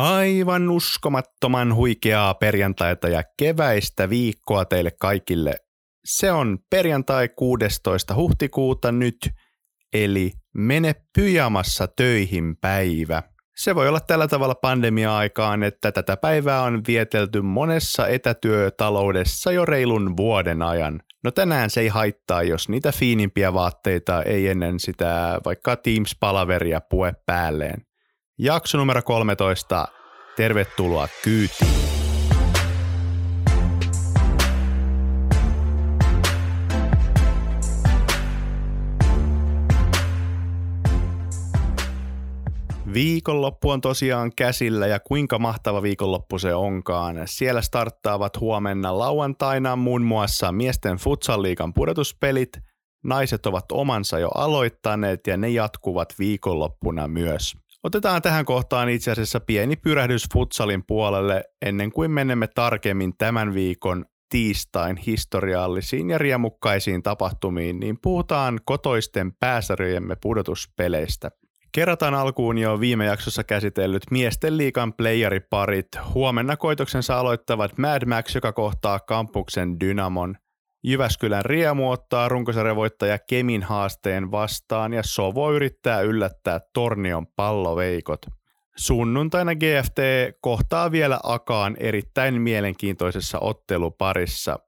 Aivan uskomattoman huikeaa perjantaita ja keväistä viikkoa teille kaikille. Se on perjantai 16. huhtikuuta nyt, eli mene pyjamassa töihin päivä. Se voi olla tällä tavalla pandemia-aikaan, että tätä päivää on vietelty monessa etätyötaloudessa jo reilun vuoden ajan. No tänään se ei haittaa, jos niitä fiinimpiä vaatteita ei ennen sitä vaikka Teams-palaveria pue päälleen. Jakso numero 13. Tervetuloa kyytiin. Viikonloppu on tosiaan käsillä ja kuinka mahtava viikonloppu se onkaan. Siellä starttaavat huomenna lauantaina muun muassa miesten futsal-liigan pudotuspelit, naiset ovat omansa jo aloittaneet ja ne jatkuvat viikonloppuna myös. Otetaan tähän kohtaan itse asiassa pieni pyrähdys futsalin puolelle ennen kuin menemme tarkemmin tämän viikon tiistain historiallisiin ja riemukkaisiin tapahtumiin, niin puhutaan kotoisten pääsarjojemme pudotuspeleistä. Kerrataan alkuun jo viime jaksossa käsitellyt miesten liikan playeriparit. Huomenna koitoksensa aloittavat Mad Max, joka kohtaa kampuksen Dynamon – Jyväskylän Riemu ottaa runkosarjavoittaja Kemin haasteen vastaan ja Sovo yrittää yllättää Tornion palloveikot. Sunnuntaina GFT kohtaa vielä Akaan erittäin mielenkiintoisessa otteluparissa.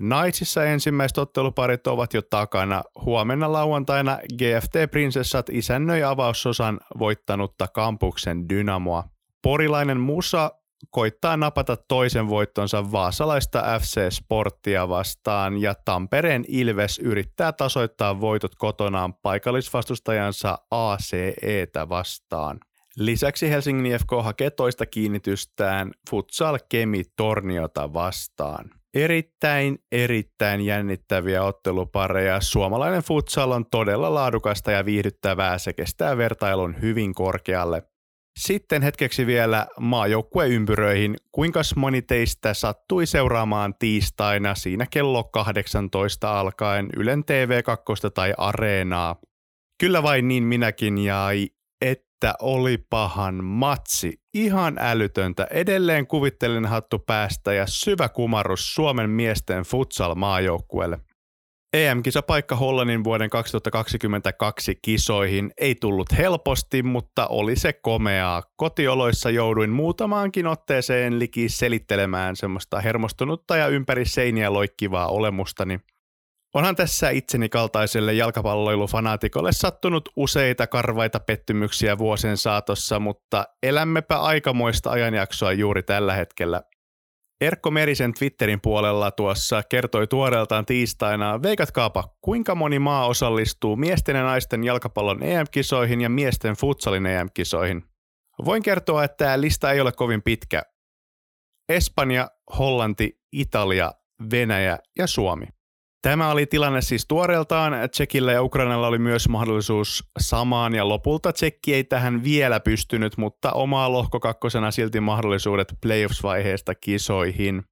Naisissa ensimmäiset otteluparit ovat jo takana. Huomenna lauantaina GFT Prinsessat isännöi avausosan voittanutta kampuksen Dynamoa. Porilainen Musa koittaa napata toisen voittonsa vaasalaista FC Sporttia vastaan ja Tampereen Ilves yrittää tasoittaa voitot kotonaan paikallisvastustajansa ACEtä vastaan. Lisäksi Helsingin IFK hakee toista kiinnitystään Futsal Kemi Torniota vastaan. Erittäin, erittäin jännittäviä ottelupareja. Suomalainen futsal on todella laadukasta ja viihdyttävää. Se kestää vertailun hyvin korkealle. Sitten hetkeksi vielä maajoukkueympyröihin. Kuinka moni teistä sattui seuraamaan tiistaina siinä kello 18 alkaen Ylen TV2 tai Areenaa? Kyllä vain niin minäkin ja että oli pahan matsi. Ihan älytöntä. Edelleen kuvittelen hattu päästä ja syvä kumarus Suomen miesten futsal-maajoukkueelle. EM-kisapaikka Hollannin vuoden 2022 kisoihin ei tullut helposti, mutta oli se komeaa. Kotioloissa jouduin muutamaankin otteeseen liki selittelemään semmoista hermostunutta ja ympäri seiniä loikkivaa olemustani. Onhan tässä itseni kaltaiselle jalkapalloilufanaatikolle sattunut useita karvaita pettymyksiä vuosien saatossa, mutta elämmepä aikamoista ajanjaksoa juuri tällä hetkellä. Erkko Merisen Twitterin puolella tuossa kertoi tuoreeltaan tiistaina, veikatkaapa, kuinka moni maa osallistuu miesten ja naisten jalkapallon EM-kisoihin ja miesten futsalin EM-kisoihin. Voin kertoa, että tämä lista ei ole kovin pitkä. Espanja, Hollanti, Italia, Venäjä ja Suomi. Tämä oli tilanne siis tuoreeltaan. Tsekillä ja Ukrainalla oli myös mahdollisuus samaan ja lopulta Tsekki ei tähän vielä pystynyt, mutta omaa lohko kakkosena silti mahdollisuudet playoffs-vaiheesta kisoihin.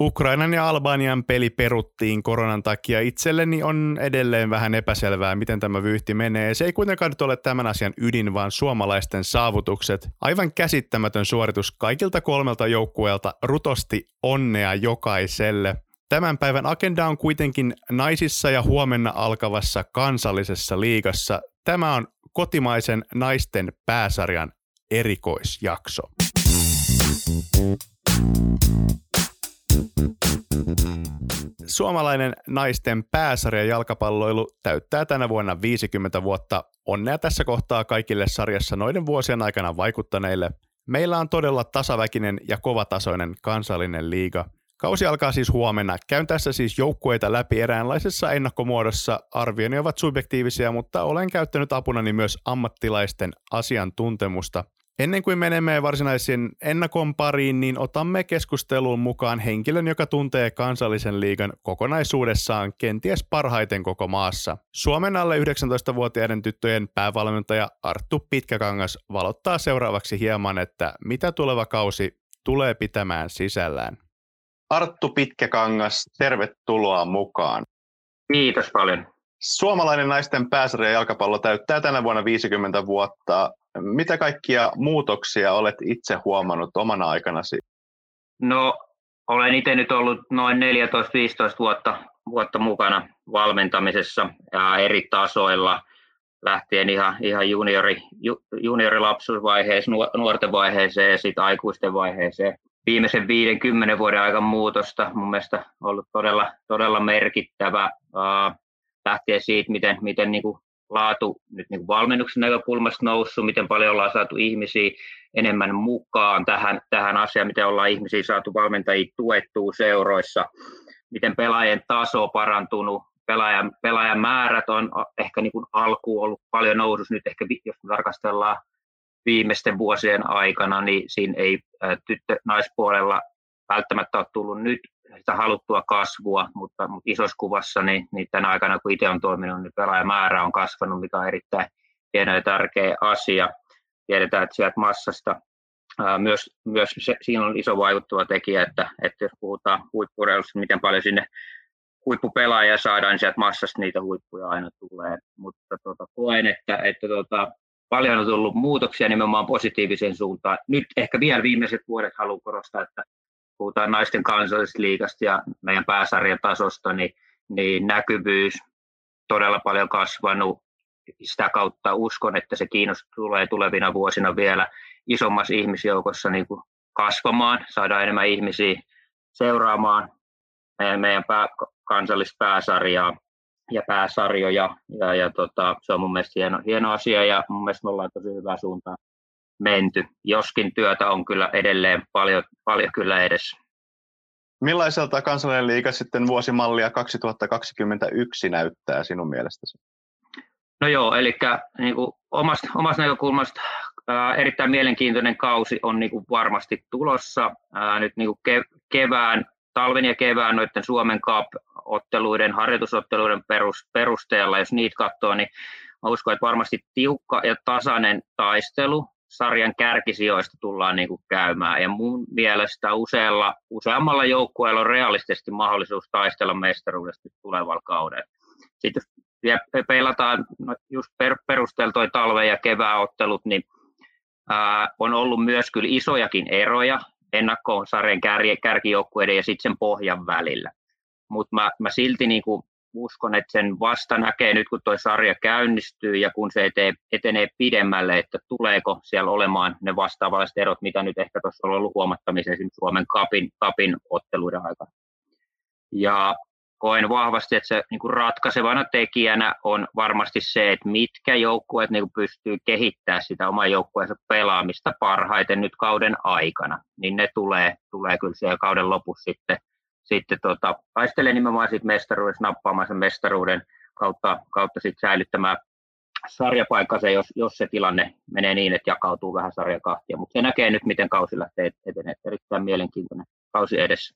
Ukrainan ja Albanian peli peruttiin koronan takia. Itselleni on edelleen vähän epäselvää, miten tämä vyyhti menee. Se ei kuitenkaan nyt ole tämän asian ydin, vaan suomalaisten saavutukset. Aivan käsittämätön suoritus kaikilta kolmelta joukkueelta. Rutosti onnea jokaiselle. Tämän päivän agenda on kuitenkin naisissa ja huomenna alkavassa kansallisessa liigassa. Tämä on kotimaisen naisten pääsarjan erikoisjakso. Suomalainen naisten pääsarja jalkapalloilu täyttää tänä vuonna 50 vuotta. Onnea tässä kohtaa kaikille sarjassa noiden vuosien aikana vaikuttaneille. Meillä on todella tasaväkinen ja kovatasoinen kansallinen liiga – Kausi alkaa siis huomenna. Käyn tässä siis joukkueita läpi eräänlaisessa ennakkomuodossa. Arvioni ovat subjektiivisia, mutta olen käyttänyt apunani myös ammattilaisten asiantuntemusta. Ennen kuin menemme varsinaisen ennakon pariin, niin otamme keskusteluun mukaan henkilön, joka tuntee kansallisen liigan kokonaisuudessaan kenties parhaiten koko maassa. Suomen alle 19-vuotiaiden tyttöjen päävalmentaja Arttu Pitkäkangas valottaa seuraavaksi hieman, että mitä tuleva kausi tulee pitämään sisällään. Arttu Pitkäkangas, tervetuloa mukaan. Kiitos paljon. Suomalainen naisten pääsarja jalkapallo täyttää tänä vuonna 50 vuotta. mitä kaikkia muutoksia olet itse huomannut omana aikanasi? No, olen itse nyt ollut noin 14-15 vuotta, vuotta mukana valmentamisessa ja eri tasoilla, lähtien ihan, ihan juniori, juniorilapsuusvaiheeseen, nuorten vaiheeseen ja sitten aikuisten vaiheeseen. Viimeisen 50 vuoden aika muutosta mun mielestä ollut todella, todella merkittävä lähtien siitä, miten, miten niin kuin laatu nyt niin kuin valmennuksen näkökulmasta noussut, miten paljon ollaan saatu ihmisiä enemmän mukaan tähän, tähän asiaan, miten ollaan ihmisiä saatu valmentajia tuettua seuroissa, miten pelaajien taso on parantunut, pelaajan, pelaajan määrät on ehkä niin kuin alkuun ollut paljon nousussa, nyt ehkä jos tarkastellaan viimeisten vuosien aikana, niin siinä ei tyttö-naispuolella välttämättä ole tullut nyt sitä haluttua kasvua, mutta, mutta isossa kuvassa niin, niin tänä aikana, kun itse on toiminut, niin pelaajamäärä on kasvanut, mikä on erittäin hieno ja tärkeä asia. Tiedetään, että sieltä massasta ää, myös, myös se, siinä on iso vaikuttava tekijä, että, että jos puhutaan huippureilusta, miten paljon sinne huippupelaajia saadaan, niin sieltä massasta niitä huippuja aina tulee. Mutta tota, koen, että, että tota, paljon on tullut muutoksia nimenomaan positiiviseen suuntaan. Nyt ehkä vielä viimeiset vuodet haluan korostaa, että puhutaan naisten kansallisesta liigasta ja meidän pääsarjatasosta, niin, niin näkyvyys todella paljon kasvanut. Sitä kautta uskon, että se kiinnostus tulee tulevina vuosina vielä isommassa ihmisjoukossa niin kuin kasvamaan, saadaan enemmän ihmisiä seuraamaan meidän, meidän pää, kansallista pääsarjaa ja pääsarjoja. Ja, ja tota, se on mun mielestä hieno, hieno asia ja mun mielestä me ollaan tosi hyvää suuntaan menty, joskin työtä on kyllä edelleen paljon, paljon kyllä edessä. Millaiselta kansallinen liiga sitten vuosimallia 2021 näyttää sinun mielestäsi? No joo, eli niin kuin omasta, omasta näkökulmasta ää, erittäin mielenkiintoinen kausi on niin kuin varmasti tulossa. Ää, nyt niin kuin ke, kevään, talven ja kevään noiden Suomen Cup-otteluiden, harjoitusotteluiden perusteella, jos niitä katsoo, niin mä uskon, että varmasti tiukka ja tasainen taistelu sarjan kärkisijoista tullaan niin kuin käymään. Ja mun mielestä usealla, useammalla joukkueella on realistisesti mahdollisuus taistella mestaruudesta tulevalla kaudella. Sitten jos peilataan no just per, perusteltoi ja kevääottelut, niin ää, on ollut myös kyllä isojakin eroja ennakkoon sarjan kär, kärkijoukkueiden ja sitten sen pohjan välillä. Mutta mä, mä silti niin kuin uskon, että sen vasta näkee nyt, kun tuo sarja käynnistyy ja kun se etee, etenee pidemmälle, että tuleeko siellä olemaan ne vastaavalliset erot, mitä nyt ehkä tuossa on ollut huomattamisen esimerkiksi Suomen kapin, kapin otteluiden aikana. Ja koen vahvasti, että se niin kuin ratkaisevana tekijänä on varmasti se, että mitkä joukkueet niin pystyy kehittämään sitä oman joukkueensa pelaamista parhaiten nyt kauden aikana, niin ne tulee, tulee kyllä siellä kauden lopussa sitten – sitten tota, taistelee nimenomaan siitä mestaruudesta nappaamaan sen mestaruuden kautta, kautta sit säilyttämään sarjapaikkansa, jos, jos se tilanne menee niin, että jakautuu vähän sarjakahtia. Mutta se näkee nyt, miten kausi lähtee etenee. Erittäin mielenkiintoinen kausi edessä.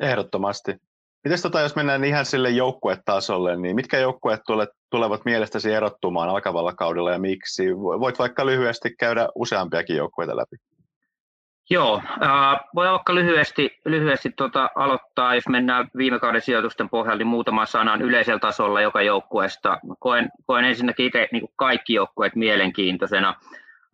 Ehdottomasti. Miten tota, jos mennään ihan sille joukkuetasolle, niin mitkä joukkueet tulevat mielestäsi erottumaan alkavalla kaudella ja miksi? Voit vaikka lyhyesti käydä useampiakin joukkueita läpi. Joo, äh, voi vaikka lyhyesti, lyhyesti tuota aloittaa, jos mennään viime kauden sijoitusten pohjalta, niin muutama sanan yleisellä tasolla joka joukkueesta. Koen, koen ensinnäkin itse niin kaikki joukkueet mielenkiintoisena.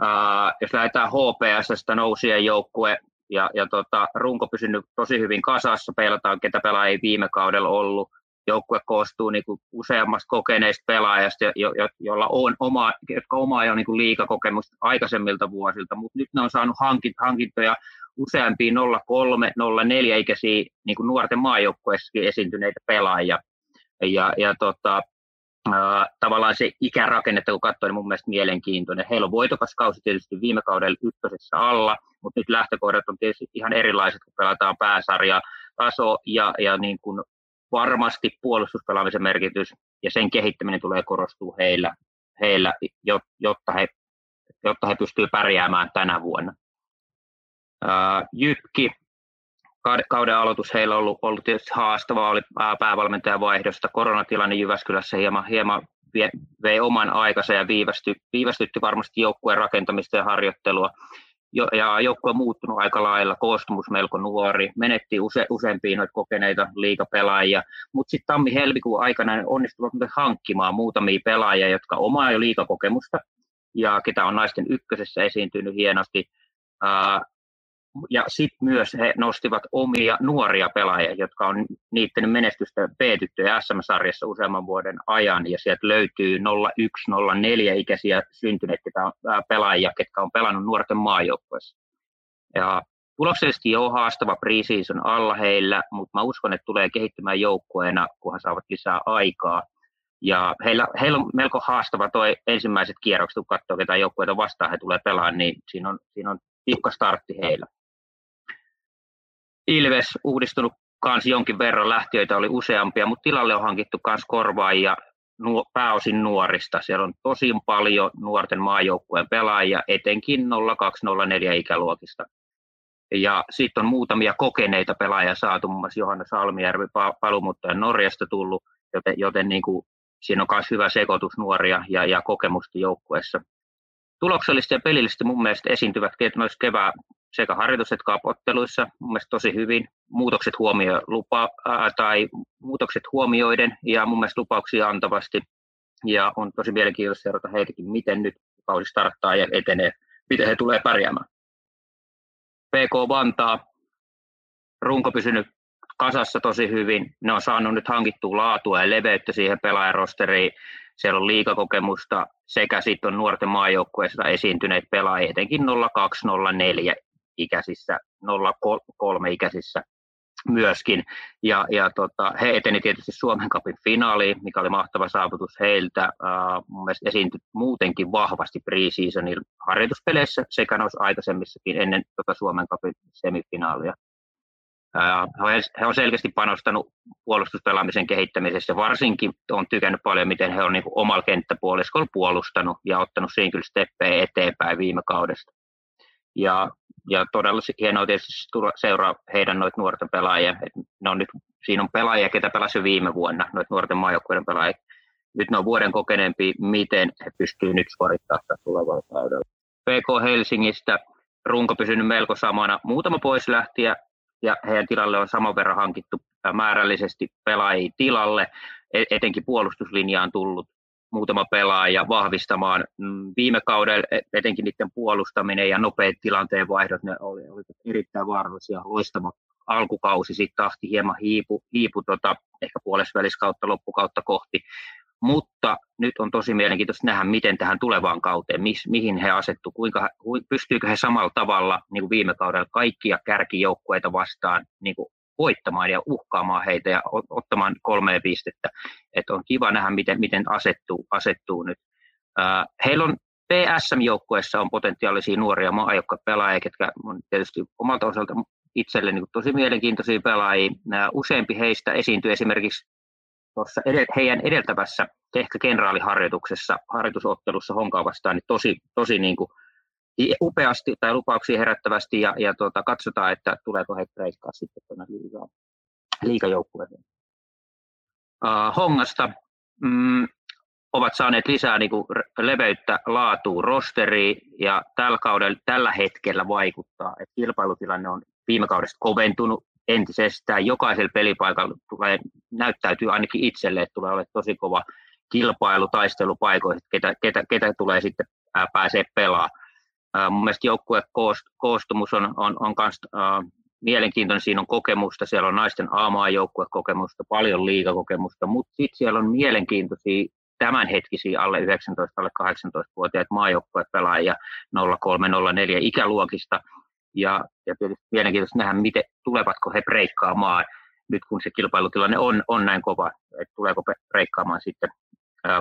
Äh, jos lähdetään HPSstä nousien joukkue, ja, ja tota, runko pysynyt tosi hyvin kasassa, pelataan ketä pelaajia viime kaudella ollut joukkue koostuu niin useammasta kokeneista pelaajasta, jo, jo, jolla on oma, jotka omaa jo niin liikakokemusta aikaisemmilta vuosilta, mutta nyt ne on saanut hankit, hankintoja useampia 03, 04 ikäisiä niin kuin nuorten maajoukkueessakin esiintyneitä pelaajia. Ja, ja tota, äh, tavallaan se ikärakennetta, kun katsoo, niin mun mielestä mielenkiintoinen. Heillä on voitokas kausi tietysti viime kaudella ykkösessä alla, mutta nyt lähtökohdat on tietysti ihan erilaiset, kun pelataan pääsarja taso ja, ja niin kuin varmasti puolustuspelaamisen merkitys ja sen kehittäminen tulee korostua heillä, heillä jotta, he, jotta he pystyvät pärjäämään tänä vuonna. Jykki, kauden aloitus heillä on ollut, ollut tietysti haastavaa, oli päävalmentajan vaihdosta. Koronatilanne Jyväskylässä hieman, hieman vei oman aikansa ja viivästy, viivästytti varmasti joukkueen rakentamista ja harjoittelua jo, ja joukkue on muuttunut aika lailla, koostumus melko nuori, menetti use, useampia noita kokeneita liikapelaajia, mutta sitten tammi-helmikuun aikana ne hankkimaan muutamia pelaajia, jotka omaa jo liikakokemusta, ja ketä on naisten ykkösessä esiintynyt hienosti. Ja sitten myös he nostivat omia nuoria pelaajia, jotka on niiden menestystä B-tyttöjä SM-sarjassa useamman vuoden ajan, ja sieltä löytyy 01-04 ikäisiä syntyneitä pelaajia, ketkä on pelannut nuorten maajoukkueessa. Ja tuloksellisesti jo haastava preseason alla heillä, mutta mä uskon, että tulee kehittymään joukkueena, kunhan saavat lisää aikaa. Ja heillä, heillä on melko haastava tuo ensimmäiset kierrokset, kun katsoo ketä joukkueita vastaan he tulee pelaamaan, niin siinä on, siinä on tiukka startti heillä. Ilves uudistunut kans jonkin verran, lähtiöitä oli useampia, mutta tilalle on hankittu kans korvaajia pääosin nuorista. Siellä on tosi paljon nuorten maajoukkueen pelaajia, etenkin 0204 ikäluokista. Ja sitten on muutamia kokeneita pelaajia saatu, muun muassa Johanna Salmijärvi palumuuttajan Norjasta tullut, joten, joten niin kuin, siinä on myös hyvä sekoitus nuoria ja, ja kokemusta joukkueessa. Tuloksellisesti ja pelillisesti mun mielestä esiintyvät noissa kevää sekä harjoitus- että kaapotteluissa mun mielestä tosi hyvin. Muutokset, huomio, lupa, ää, tai muutokset huomioiden ja mun mielestä lupauksia antavasti. Ja on tosi mielenkiintoista seurata heitäkin, miten nyt kausi starttaa ja etenee, miten he tulee pärjäämään. PK Vantaa, runko pysynyt kasassa tosi hyvin. Ne on saanut nyt hankittua laatua ja leveyttä siihen pelaajarosteriin. Siellä on liikakokemusta sekä sitten on nuorten maajoukkueessa esiintyneet pelaajia, etenkin 0204 ikäisissä, 03 ikäisissä myöskin. Ja, ja tota, he eteni tietysti Suomen Cupin finaaliin, mikä oli mahtava saavutus heiltä. Uh, esiintyi muutenkin vahvasti pre-seasonin harjoituspeleissä sekä noissa aikaisemmissakin ennen tota Suomen Cupin semifinaalia. Uh, he on selkeästi panostanut puolustuspelaamisen kehittämisessä. Varsinkin on tykännyt paljon, miten he on niin omalla kenttäpuoliskolla puolustanut ja ottanut siinä kyllä steppejä eteenpäin viime kaudesta. Ja, ja todella hienoa tietysti seuraa heidän noita nuorten pelaajia. Et ne on nyt, siinä on pelaajia, ketä pelasi viime vuonna, noita nuorten maajoukkueiden pelaajia. Nyt ne on vuoden kokeneempi, miten he pystyvät nyt suorittamaan tulevalla kaudella. PK Helsingistä runko pysynyt melko samana. Muutama pois lähtiä ja heidän tilalle on saman verran hankittu määrällisesti pelaajia tilalle. E-, etenkin puolustuslinjaan tullut muutama pelaaja vahvistamaan. Mm, viime kaudella e, etenkin niiden puolustaminen ja nopeat tilanteen vaihdot, ne oli, oli erittäin vaarallisia, loistava alkukausi, sitten tahti hieman hiipu, hiipu tota, ehkä puolesväliskautta loppukautta kohti. Mutta nyt on tosi mielenkiintoista nähdä, miten tähän tulevaan kauteen, mis, mihin he asettu, kuinka, pystyykö he samalla tavalla niin kuin viime kaudella kaikkia kärkijoukkueita vastaan niin kuin voittamaan ja uhkaamaan heitä ja ottamaan kolme pistettä. Et on kiva nähdä, miten, miten asettuu, asettuu nyt. heillä on PSM-joukkueessa on potentiaalisia nuoria pelaajia, jotka on tietysti omalta osalta itselle niin tosi mielenkiintoisia pelaajia. useampi heistä esiintyy esimerkiksi tuossa heidän edeltävässä ehkä kenraaliharjoituksessa, harjoitusottelussa Honkaa vastaan, niin tosi, tosi niin kuin upeasti tai lupauksia herättävästi ja, ja tuota, katsotaan, että tuleeko he kreikkaa sitten tuonne liiga, liigajoukkueeseen. Uh, Hongasta mm, ovat saaneet lisää niin kuin, leveyttä, laatua, rosteriin ja tällä, kaudella, tällä hetkellä vaikuttaa, että kilpailutilanne on viime kaudesta koventunut entisestään. Jokaisella pelipaikalla tulee, näyttäytyy ainakin itselle, että tulee olemaan tosi kova kilpailu, taistelu paikoista, ketä, ketä, ketä tulee sitten ää, pääsee pelaamaan. Mun mielestä joukkueen koostumus on, on, on kans, mielenkiintoinen, siinä on kokemusta, siellä on naisten A-maajoukkuekokemusta, paljon liikakokemusta, mutta sitten siellä on mielenkiintoisia tämänhetkisiä alle 19, alle 18-vuotiaat maajoukkueet pelaajia 0304 ikäluokista. Ja, ja tietysti mielenkiintoista nähdä, miten, tulevatko he breikkaamaan nyt kun se kilpailutilanne on, on näin kova, että tuleeko breikkaamaan sitten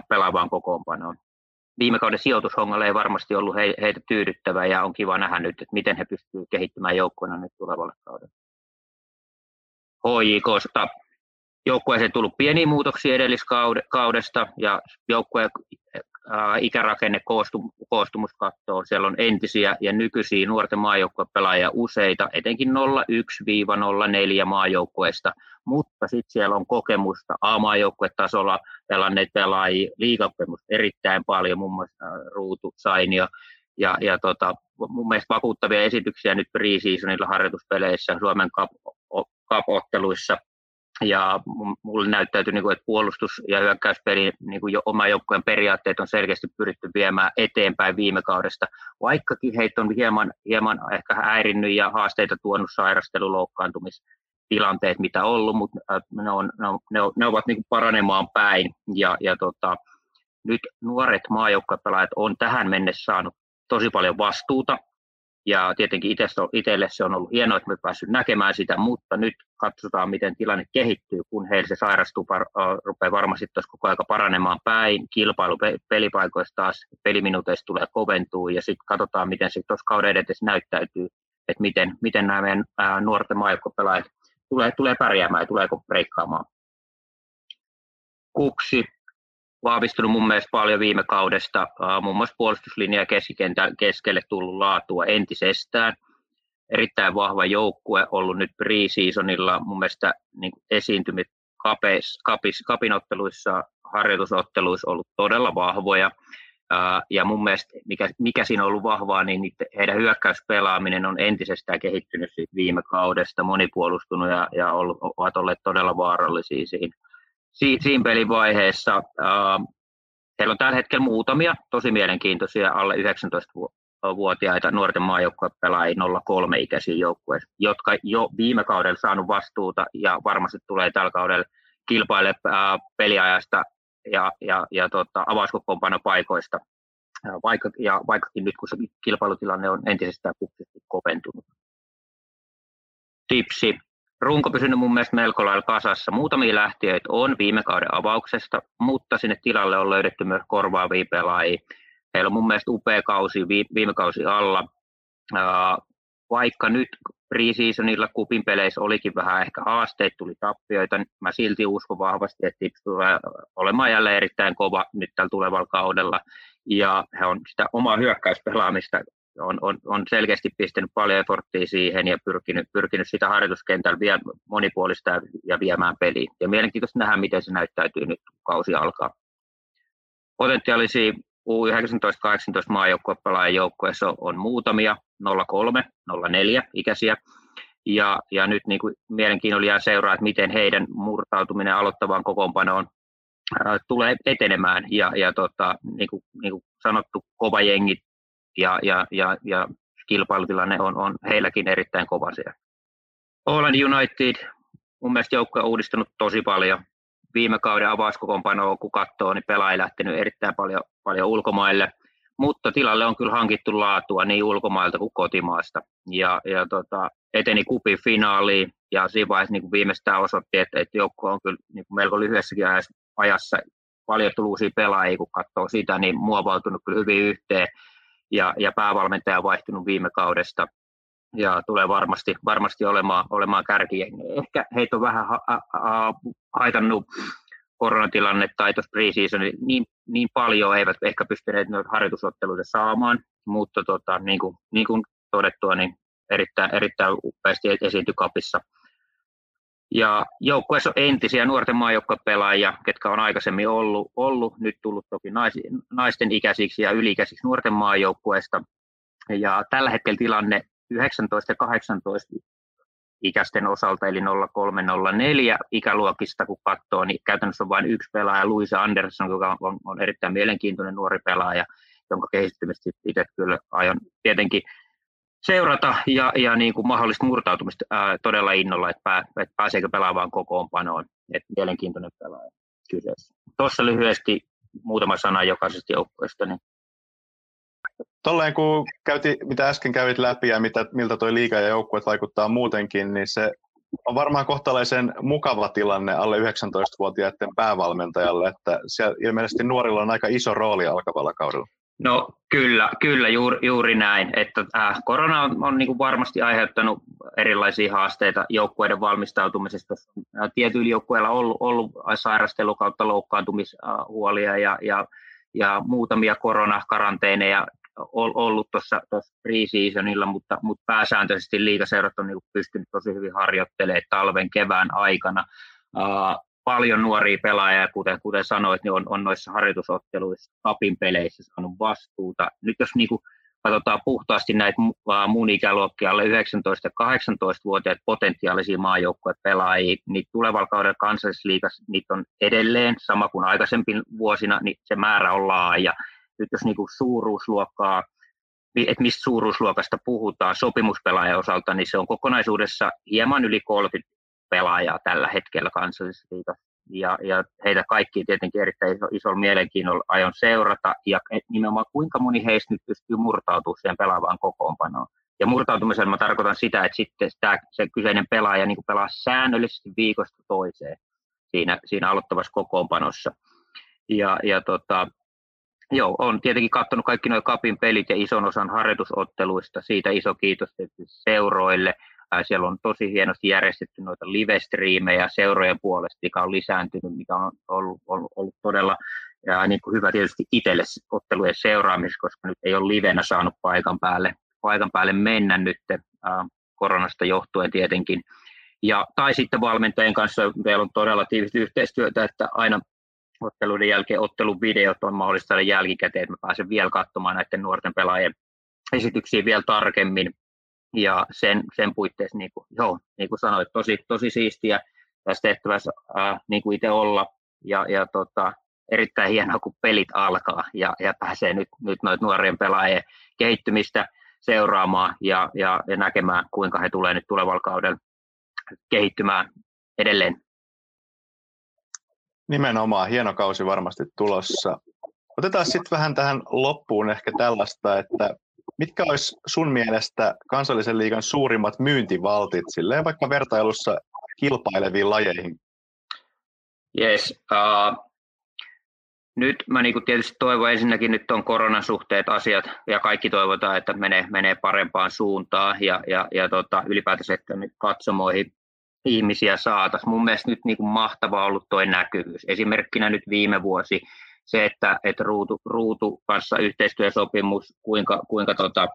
pelaavaan kokoonpanoon viime kauden sijoitushongalla ei varmasti ollut heitä tyydyttävä ja on kiva nähdä nyt, että miten he pystyvät kehittämään joukkueena nyt tulevalle kaudelle. HJKsta joukkueeseen tullut pieniä muutoksia edelliskaudesta ja joukkueen ikärakenne koostumus katsoo. Siellä on entisiä ja nykyisiä nuorten maajoukkuepelaajia useita, etenkin 01-04 maajoukkueesta, mutta sitten siellä on kokemusta A-maajoukkuetasolla pelanneet pelaajia, liikakokemusta erittäin paljon, muun muassa Ruutu, Sainio, ja, ja tota, mun mielestä vakuuttavia esityksiä nyt pre-seasonilla harjoituspeleissä, Suomen cup-otteluissa, ja mulle näyttäytyy, niin kuin, että puolustus- ja hyökkäyspeli niin kuin jo oma joukkueen periaatteet on selkeästi pyritty viemään eteenpäin viime kaudesta, vaikkakin heitä on hieman, hieman ehkä häirinnyt ja haasteita tuonut sairastelu, loukkaantumistilanteet, mitä ollut, mutta ne, on, ne, on, ne, on, ne ovat niin paranemaan päin. Ja, ja tota, nyt nuoret maajoukkuepelaajat on tähän mennessä saanut tosi paljon vastuuta ja tietenkin itselle se on ollut hienoa, että me päässyt näkemään sitä, mutta nyt katsotaan, miten tilanne kehittyy, kun heillä se sairastuu, rupeaa varmasti tuossa koko ajan paranemaan päin, kilpailu pelipaikoista taas, peliminuuteista tulee koventuu, ja sitten katsotaan, miten se tuossa kauden edetessä näyttäytyy, että miten, miten nämä meidän nuorten maajoukkuepelaajat tulee, tulee pärjäämään ja tuleeko breikkaamaan. Kuksi vahvistunut mun mielestä paljon viime kaudesta, muun muassa puolustuslinja ja keskikentän keskelle tullut laatua entisestään. Erittäin vahva joukkue ollut nyt pre-seasonilla mun mielestä niin esiintymit kapeis, kapis, kapinotteluissa, harjoitusotteluissa ollut todella vahvoja. Ja mun mielestä mikä, mikä siinä on ollut vahvaa, niin heidän hyökkäyspelaaminen on entisestään kehittynyt viime kaudesta, monipuolustunut ja, ja ollut, ovat olleet todella vaarallisia siinä siinä pelivaiheessa. Uh, heillä on tällä hetkellä muutamia tosi mielenkiintoisia alle 19-vuotiaita nuorten maajoukkuepelaajia 03-ikäisiä joukkueita, jotka jo viime kaudella saanut vastuuta ja varmasti tulee tällä kaudella kilpaile uh, peliajasta ja, ja, ja tota, avauskokoonpanopaikoista, uh, vaikka, ja vaikkakin nyt kun se kilpailutilanne on entisestään koventunut. Tipsi, runko pysynyt mun mielestä melko lailla kasassa. Muutamia lähtiöitä on viime kauden avauksesta, mutta sinne tilalle on löydetty myös korvaavia pelaajia. Heillä on mun mielestä upea kausi viime kausi alla. Vaikka nyt preseasonilla kupin peleissä olikin vähän ehkä haasteita, tuli tappioita, niin mä silti uskon vahvasti, että Tips tulee olemaan jälleen erittäin kova nyt tällä tulevalla kaudella. Ja he on sitä omaa hyökkäyspelaamista on, on, on selkeästi pistänyt paljon eforttia siihen ja pyrkinyt, pyrkinyt sitä harjoituskentällä vielä monipuolista ja viemään peliin. Ja mielenkiintoista nähdä, miten se näyttäytyy nyt, kun kausi alkaa. Potentiaalisia U19-18 maajoukkuepelaajien joukkueessa on muutamia, 03, 04 ikäisiä. Ja, ja nyt niin kuin mielenkiinnolla jää seuraa, että miten heidän murtautuminen aloittavaan kokoonpanoon tulee etenemään. Ja, ja tota, niin, kuin, niin kuin sanottu, kova jengi ja, ja, ja, ja kilpailutilanne on, on heilläkin erittäin kova siellä. Holland United, mun mielestä joukko on uudistunut tosi paljon. Viime kauden avauskokoonpanoa, kun katsoo, niin pelaaja lähtenyt erittäin paljon, paljon ulkomaille, mutta tilalle on kyllä hankittu laatua niin ulkomailta kuin kotimaasta. Ja, ja tota, eteni kupin finaaliin, ja siinä vaiheessa niin viimeistään osoitti, että, että joukko on kyllä niin kuin melko lyhyessäkin ajassa paljon tullut uusia pelaajia, kun katsoo sitä, niin muovautunut kyllä hyvin yhteen ja, ja päävalmentaja on vaihtunut viime kaudesta. Ja tulee varmasti, varmasti olemaan, olemaan kärki. Ehkä heitä on vähän ha, ha, ha, haitannut koronatilanne tai tuossa preseason, niin, niin paljon eivät ehkä pystyneet noita harjoitusotteluita saamaan, mutta tota, niin, kuin, niin kuin todettua, niin erittäin, erittäin upeasti esiintyi kapissa ja joukkueessa on entisiä nuorten maajoukkuepelaajia, ketkä on aikaisemmin ollut, ollut nyt tullut toki nais, naisten ikäisiksi ja ylikäisiksi nuorten maajoukkueesta. Ja tällä hetkellä tilanne 19 ja 18 ikäisten osalta, eli 0304 ikäluokista, kun katsoo, niin käytännössä on vain yksi pelaaja, Luisa Andersson, joka on, on erittäin mielenkiintoinen nuori pelaaja, jonka kehittymistä itse kyllä aion tietenkin seurata ja, ja niin kuin mahdollista murtautumista ää, todella innolla, että, pää, että pääseekö pelaamaan kokoonpanoon. Että mielenkiintoinen pelaaja kyseessä. Tuossa lyhyesti muutama sana jokaisesta joukkueesta. Niin. Tolleen kun käytiin, mitä äsken kävit läpi ja mitä, miltä tuo liiga ja joukkueet vaikuttaa muutenkin, niin se on varmaan kohtalaisen mukava tilanne alle 19-vuotiaiden päävalmentajalle, että siellä ilmeisesti nuorilla on aika iso rooli alkavalla kaudella. No kyllä, kyllä juuri, juuri näin. Että, äh, korona on, on niin kuin varmasti aiheuttanut erilaisia haasteita joukkueiden valmistautumisesta. Äh, tietyillä joukkueilla on ollut, ollut sairastelu kautta loukkaantumishuolia ja, ja, ja muutamia koronakaranteeneja ollut tuossa pre-seasonilla, mutta, mutta pääsääntöisesti liikaseurat on niin pystynyt tosi hyvin harjoittelemaan talven kevään aikana. Uh, paljon nuoria pelaajia, kuten, kuten sanoit, niin on, on noissa harjoitusotteluissa, kapin peleissä saanut vastuuta. Nyt jos niin kuin katsotaan puhtaasti näitä mun ikäluokkia alle 19- ja 18-vuotiaat potentiaalisia maajoukkuepelaajia, niin tulevalla kaudella kansallisliigassa niitä on edelleen sama kuin aikaisempin vuosina, niin se määrä on laaja. Nyt jos niinku suuruusluokkaa, että mistä suuruusluokasta puhutaan sopimuspelaajan osalta, niin se on kokonaisuudessa hieman yli 30 pelaajaa tällä hetkellä kansallisliigassa ja, ja heitä kaikki tietenkin erittäin iso, isolla mielenkiinnolla aion seurata, ja nimenomaan kuinka moni heistä nyt pystyy murtautumaan siihen pelaavaan kokoonpanoon. Ja murtautumisella mä tarkoitan sitä, että sitten tämä, se kyseinen pelaaja niin pelaa säännöllisesti viikosta toiseen siinä, siinä aloittavassa kokoonpanossa. Ja, ja tota, joo, on tietenkin katsonut kaikki nuo kapin pelit ja ison osan harjoitusotteluista. Siitä iso kiitos seuroille. Siellä on tosi hienosti järjestetty noita live-striimejä seurojen puolesta, mikä on lisääntynyt, mikä on ollut, ollut, ollut todella ja niin kuin hyvä tietysti itselle ottelujen seuraamisessa, koska nyt ei ole livenä saanut paikan päälle, paikan päälle mennä nyt koronasta johtuen tietenkin. Ja, tai sitten valmentajien kanssa meillä on todella tiivistä yhteistyötä, että aina otteluiden jälkeen ottelun videot on mahdollista saada jälkikäteen, että mä pääsen vielä katsomaan näiden nuorten pelaajien esityksiä vielä tarkemmin ja sen, sen puitteissa, niin kuin, joo, niin kuin sanoit, tosi, tosi siistiä tässä tehtävässä ää, niin kuin itse olla ja, ja tota, erittäin hienoa, kun pelit alkaa ja, ja pääsee nyt, nyt noita nuorien pelaajien kehittymistä seuraamaan ja, ja, ja näkemään, kuinka he tulee nyt tulevalla kaudella kehittymään edelleen. Nimenomaan, hieno kausi varmasti tulossa. Otetaan sitten vähän tähän loppuun ehkä tällaista, että Mitkä olisi sun mielestä kansallisen liigan suurimmat myyntivaltit, silleen vaikka vertailussa kilpaileviin lajeihin? Yes. Uh, nyt mä niin tietysti toivon ensinnäkin nyt on koronan suhteet asiat ja kaikki toivotaan, että menee, menee parempaan suuntaan ja, ja, ja tota, ylipäätänsä, että nyt katsomoihin ihmisiä saataisiin. Mun mielestä nyt niin kuin mahtava ollut tuo näkyvyys. Esimerkkinä nyt viime vuosi se, että, että ruutu, ruutu kanssa yhteistyösopimus, kuinka, kuinka tota,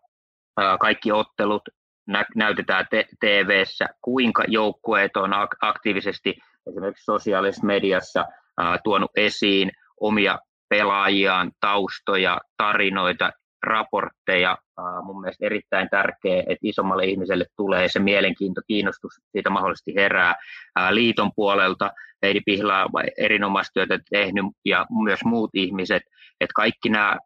kaikki ottelut nä, näytetään te, TV-ssä, kuinka joukkueet on aktiivisesti esimerkiksi sosiaalisessa mediassa ää, tuonut esiin omia pelaajiaan, taustoja, tarinoita, raportteja. Mun mielestä erittäin tärkeää, että isommalle ihmiselle tulee se mielenkiinto, kiinnostus siitä mahdollisesti herää liiton puolelta. Heidi Pihlaa erinomaista työtä tehnyt ja myös muut ihmiset, että kaikki nämä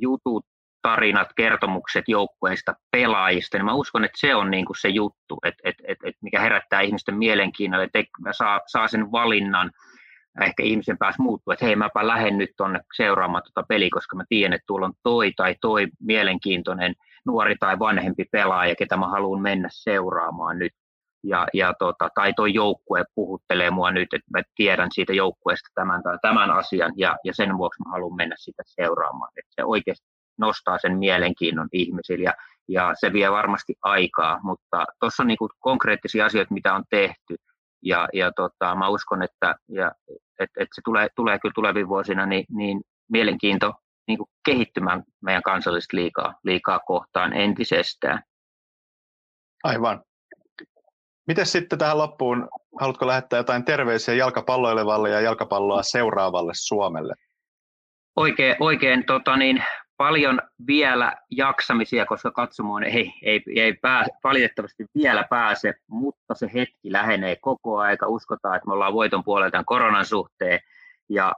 jutut, tarinat, kertomukset joukkueista, pelaajista, niin mä uskon, että se on niin kuin se juttu, että, että, että, että mikä herättää ihmisten mielenkiinnolle, että saa, saa sen valinnan, ehkä ihmisen päässä muuttuu, että hei mäpä lähden nyt tuonne seuraamaan tuota peliä, koska mä tiedän, että tuolla on toi tai toi mielenkiintoinen nuori tai vanhempi pelaaja, ketä mä haluan mennä seuraamaan nyt. Ja, ja tota, tai tuo joukkue puhuttelee mua nyt, että mä tiedän siitä joukkueesta tämän tai tämän asian, ja, ja sen vuoksi mä haluan mennä sitä seuraamaan. Että se oikeasti nostaa sen mielenkiinnon ihmisille, ja, ja se vie varmasti aikaa, mutta tuossa on niinku konkreettisia asioita, mitä on tehty, ja, ja tota, mä uskon, että ja, et, et se tulee, tulee kyllä tulevina vuosina niin, niin mielenkiinto niin kuin kehittymään meidän kansallista liikaa, liikaa kohtaan entisestään. Aivan. Miten sitten tähän loppuun, haluatko lähettää jotain terveisiä jalkapalloilevalle ja jalkapalloa seuraavalle Suomelle? Oikein, oikein tota niin, paljon vielä jaksamisia, koska katsomoon ei, ei, ei pääse, valitettavasti vielä pääse, mutta se hetki lähenee koko aika. Uskotaan, että me ollaan voiton puolella tämän koronan suhteen ja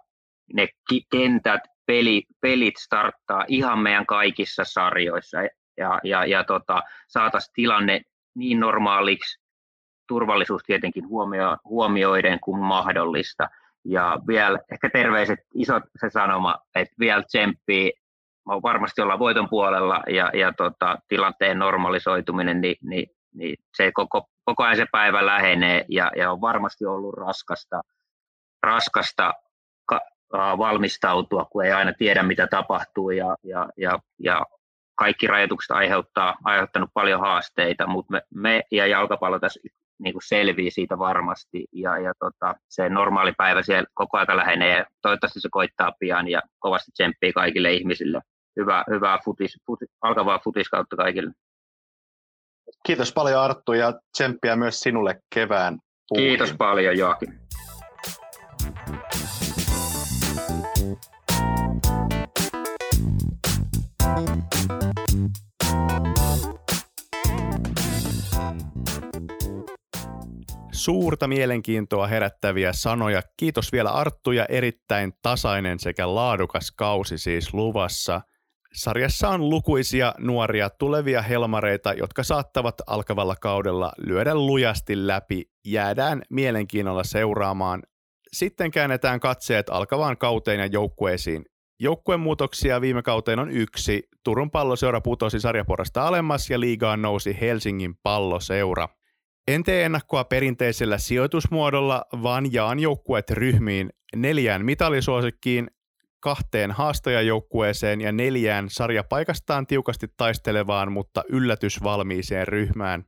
ne kentät, peli, pelit starttaa ihan meidän kaikissa sarjoissa ja, ja, ja tota, saataisiin tilanne niin normaaliksi, turvallisuus tietenkin huomio, huomioiden kuin mahdollista. Ja vielä ehkä terveiset, isot se sanoma, että vielä tsemppii varmasti ollaan voiton puolella ja, ja tota, tilanteen normalisoituminen, niin, niin, niin se koko, koko ajan se päivä lähenee ja, ja on varmasti ollut raskasta, raskasta ka, valmistautua, kun ei aina tiedä, mitä tapahtuu ja, ja, ja, ja kaikki rajoitukset aiheuttaa, aiheuttanut paljon haasteita, mutta me, me ja jalkapallo tässä niin kuin selvii siitä varmasti ja, ja tota, se normaali päivä siellä koko ajan lähenee toivottavasti se koittaa pian ja kovasti tsemppii kaikille ihmisille hyvää, hyvää futis, futis, alkavaa futiskautta kaikille. Kiitos paljon Arttu ja tsemppiä myös sinulle kevään. Puhuin. Kiitos paljon Joakin. Suurta mielenkiintoa herättäviä sanoja. Kiitos vielä Arttu ja erittäin tasainen sekä laadukas kausi siis luvassa – Sarjassa on lukuisia nuoria tulevia helmareita, jotka saattavat alkavalla kaudella lyödä lujasti läpi. Jäädään mielenkiinnolla seuraamaan. Sitten käännetään katseet alkavaan kauteen ja joukkueisiin. Joukkueen muutoksia viime kauteen on yksi. Turun palloseura putosi sarjaporrasta alemmas ja liigaan nousi Helsingin palloseura. En tee ennakkoa perinteisellä sijoitusmuodolla, vaan jaan joukkueet ryhmiin neljään mitalisuosikkiin, kahteen haastajajoukkueeseen ja neljään sarjapaikastaan tiukasti taistelevaan, mutta yllätysvalmiiseen ryhmään.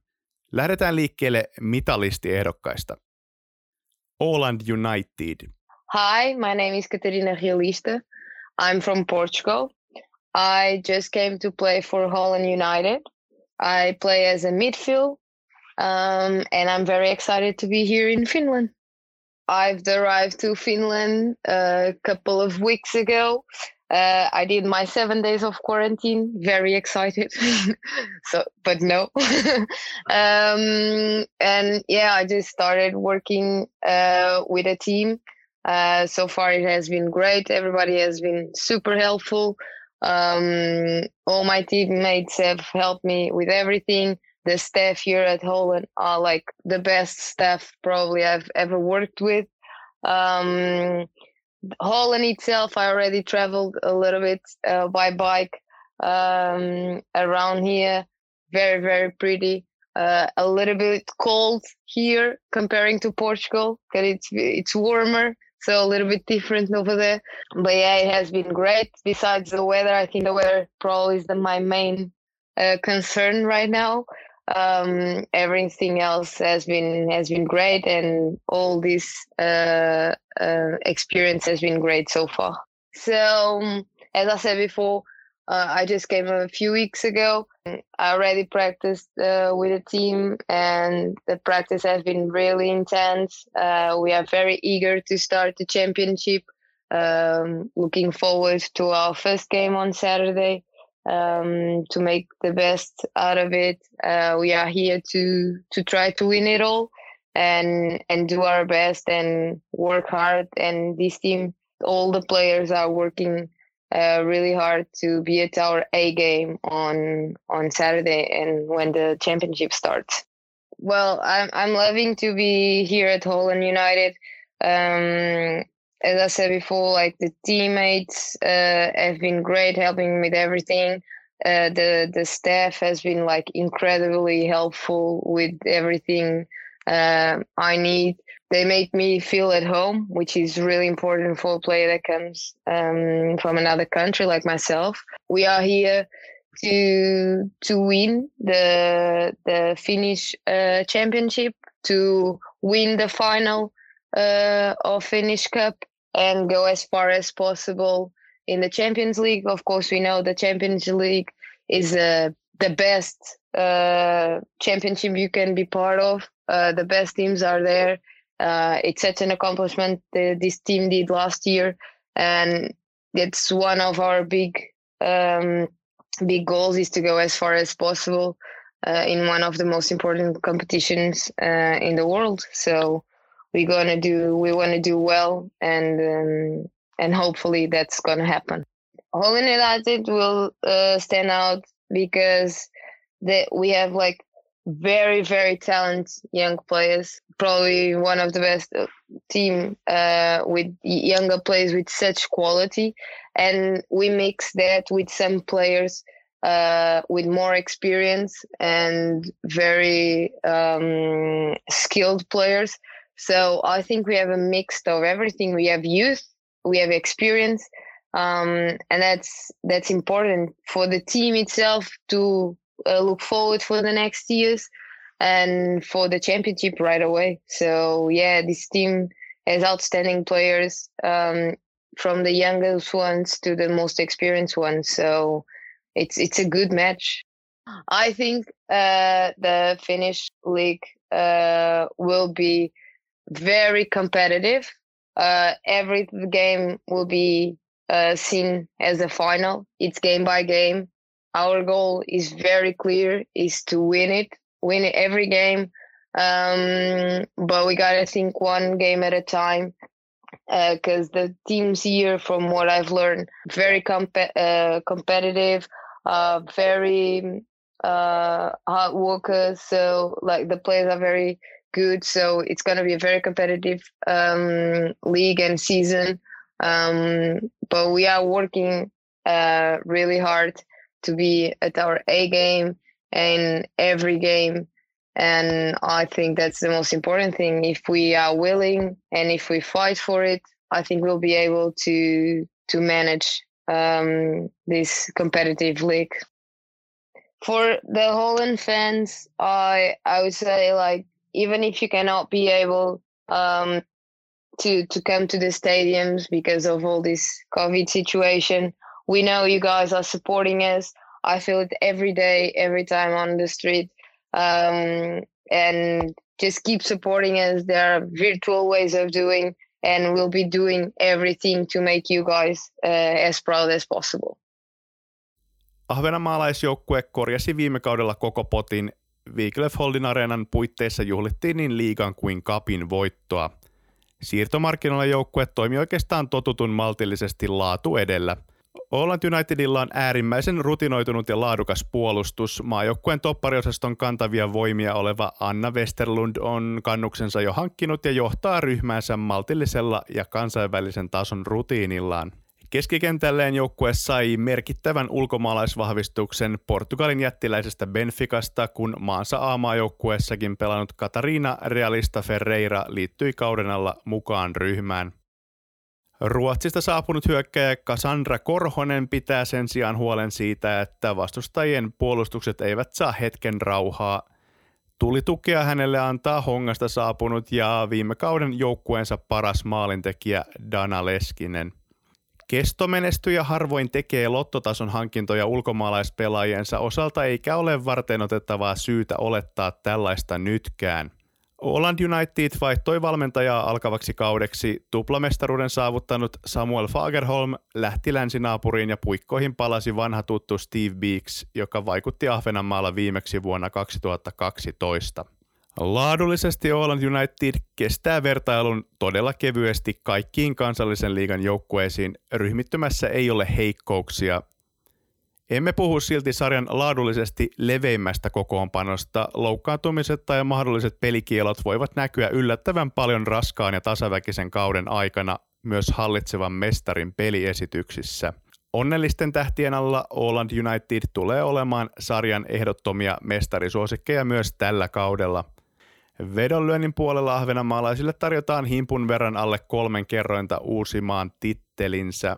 Lähdetään liikkeelle mitalistiehdokkaista. Åland United. Hi, my name is Katerina Riolista. I'm from Portugal. I just came to play for Holland United. I play as a midfield Um, and I'm very excited to be here in Finland. I've arrived to Finland a couple of weeks ago. Uh, I did my seven days of quarantine. Very excited. so, but no. um, and yeah, I just started working uh, with a team. Uh, so far, it has been great. Everybody has been super helpful. Um, all my teammates have helped me with everything the staff here at Holland are like the best staff probably I've ever worked with. Um, Holland itself, I already traveled a little bit uh, by bike um, around here. Very, very pretty. Uh, a little bit cold here comparing to Portugal because it's it's warmer, so a little bit different over there. But yeah, it has been great. Besides the weather, I think the weather probably is the, my main uh, concern right now um, everything else has been has been great, and all this uh, uh, experience has been great so far. So, um, as I said before, uh, I just came a few weeks ago. I already practiced uh, with a team, and the practice has been really intense. Uh, we are very eager to start the championship. Um, looking forward to our first game on Saturday um, to make the best out of it. Uh, we are here to to try to win it all and and do our best and work hard. And this team, all the players are working uh, really hard to be at our A game on on Saturday and when the championship starts. Well, I'm I'm loving to be here at Holland United. Um, as I said before, like the teammates uh, have been great, helping me with everything. Uh, the the staff has been like incredibly helpful with everything uh, I need. They make me feel at home, which is really important for a player that comes um, from another country like myself. We are here to to win the the Finnish uh, championship, to win the final uh, of Finnish Cup and go as far as possible in the Champions League. Of course, we know the Champions League is uh, the best uh, championship you can be part of. Uh, the best teams are there. Uh, it's such an accomplishment this team did last year, and it's one of our big um, big goals is to go as far as possible uh, in one of the most important competitions uh, in the world. So we're gonna do we want to do well and um, and hopefully that's gonna happen. Holland United will uh, stand out because that we have like very very talented young players. Probably one of the best uh, team uh, with younger players with such quality, and we mix that with some players uh, with more experience and very um, skilled players so I think we have a mix of everything. We have youth, we have experience, um, and that's that's important for the team itself to uh, look forward for the next years and for the championship right away. So yeah, this team has outstanding players um, from the youngest ones to the most experienced ones. So it's it's a good match. I think uh, the Finnish league uh, will be very competitive. Uh, every game will be uh, seen as a final. It's game by game. Our goal is very clear: is to win it, win every game, Um, but we gotta think one game at a time because uh, the teams here, from what I've learned, very uh, competitive, uh, very uh, hard workers. So like the players are very good. So it's gonna be a very competitive um, league and season. Um, but we are working uh, really hard to be at our A game and every game. And I think that's the most important thing. If we are willing and if we fight for it, I think we'll be able to to manage um, this competitive league. For the Holland fans, I I would say like even if you cannot be able um, to to come to the stadiums because of all this COVID situation, we know you guys are supporting us. I feel it every day, every time on the street. Um, and just keep supporting us. There are virtual ways of doing, and we'll be doing everything to make you guys uh, as proud as possible. Ahvenanmaalaisjoukkue korjasi viime kaudella koko potin. Viiklef Holdin Areenan puitteissa juhlittiin niin liigan kuin kapin voittoa. Siirtomarkkinoilla joukkue toimi oikeastaan totutun maltillisesti laatu edellä – Holland Unitedilla on äärimmäisen rutinoitunut ja laadukas puolustus. Maajoukkueen toppariosaston kantavia voimia oleva Anna Westerlund on kannuksensa jo hankkinut ja johtaa ryhmäänsä maltillisella ja kansainvälisen tason rutiinillaan. Keskikentälleen joukkue sai merkittävän ulkomaalaisvahvistuksen Portugalin jättiläisestä Benficasta, kun maansa A-maajoukkueessakin pelannut Katarina Realista Ferreira liittyi kauden alla mukaan ryhmään. Ruotsista saapunut hyökkäjä Cassandra Korhonen pitää sen sijaan huolen siitä, että vastustajien puolustukset eivät saa hetken rauhaa. Tuli tukea hänelle antaa Hongasta saapunut ja viime kauden joukkueensa paras maalintekijä Dana Leskinen. Kestomenestyjä harvoin tekee lottotason hankintoja ulkomaalaispelaajiensa osalta eikä ole varten otettavaa syytä olettaa tällaista nytkään. Oland United vaihtoi valmentajaa alkavaksi kaudeksi. Tuplamestaruuden saavuttanut Samuel Fagerholm lähti länsinaapuriin ja puikkoihin palasi vanha tuttu Steve Beeks, joka vaikutti Ahvenanmaalla viimeksi vuonna 2012. Laadullisesti Oland United kestää vertailun todella kevyesti kaikkiin kansallisen liigan joukkueisiin. Ryhmittymässä ei ole heikkouksia emme puhu silti sarjan laadullisesti leveimmästä kokoonpanosta. Loukkaantumiset tai mahdolliset pelikielot voivat näkyä yllättävän paljon raskaan ja tasaväkisen kauden aikana myös hallitsevan mestarin peliesityksissä. Onnellisten tähtien alla Oland United tulee olemaan sarjan ehdottomia mestarisuosikkeja myös tällä kaudella. Vedonlyönnin puolella ahvenanmaalaisille tarjotaan himpun verran alle kolmen kerrointa uusimaan tittelinsä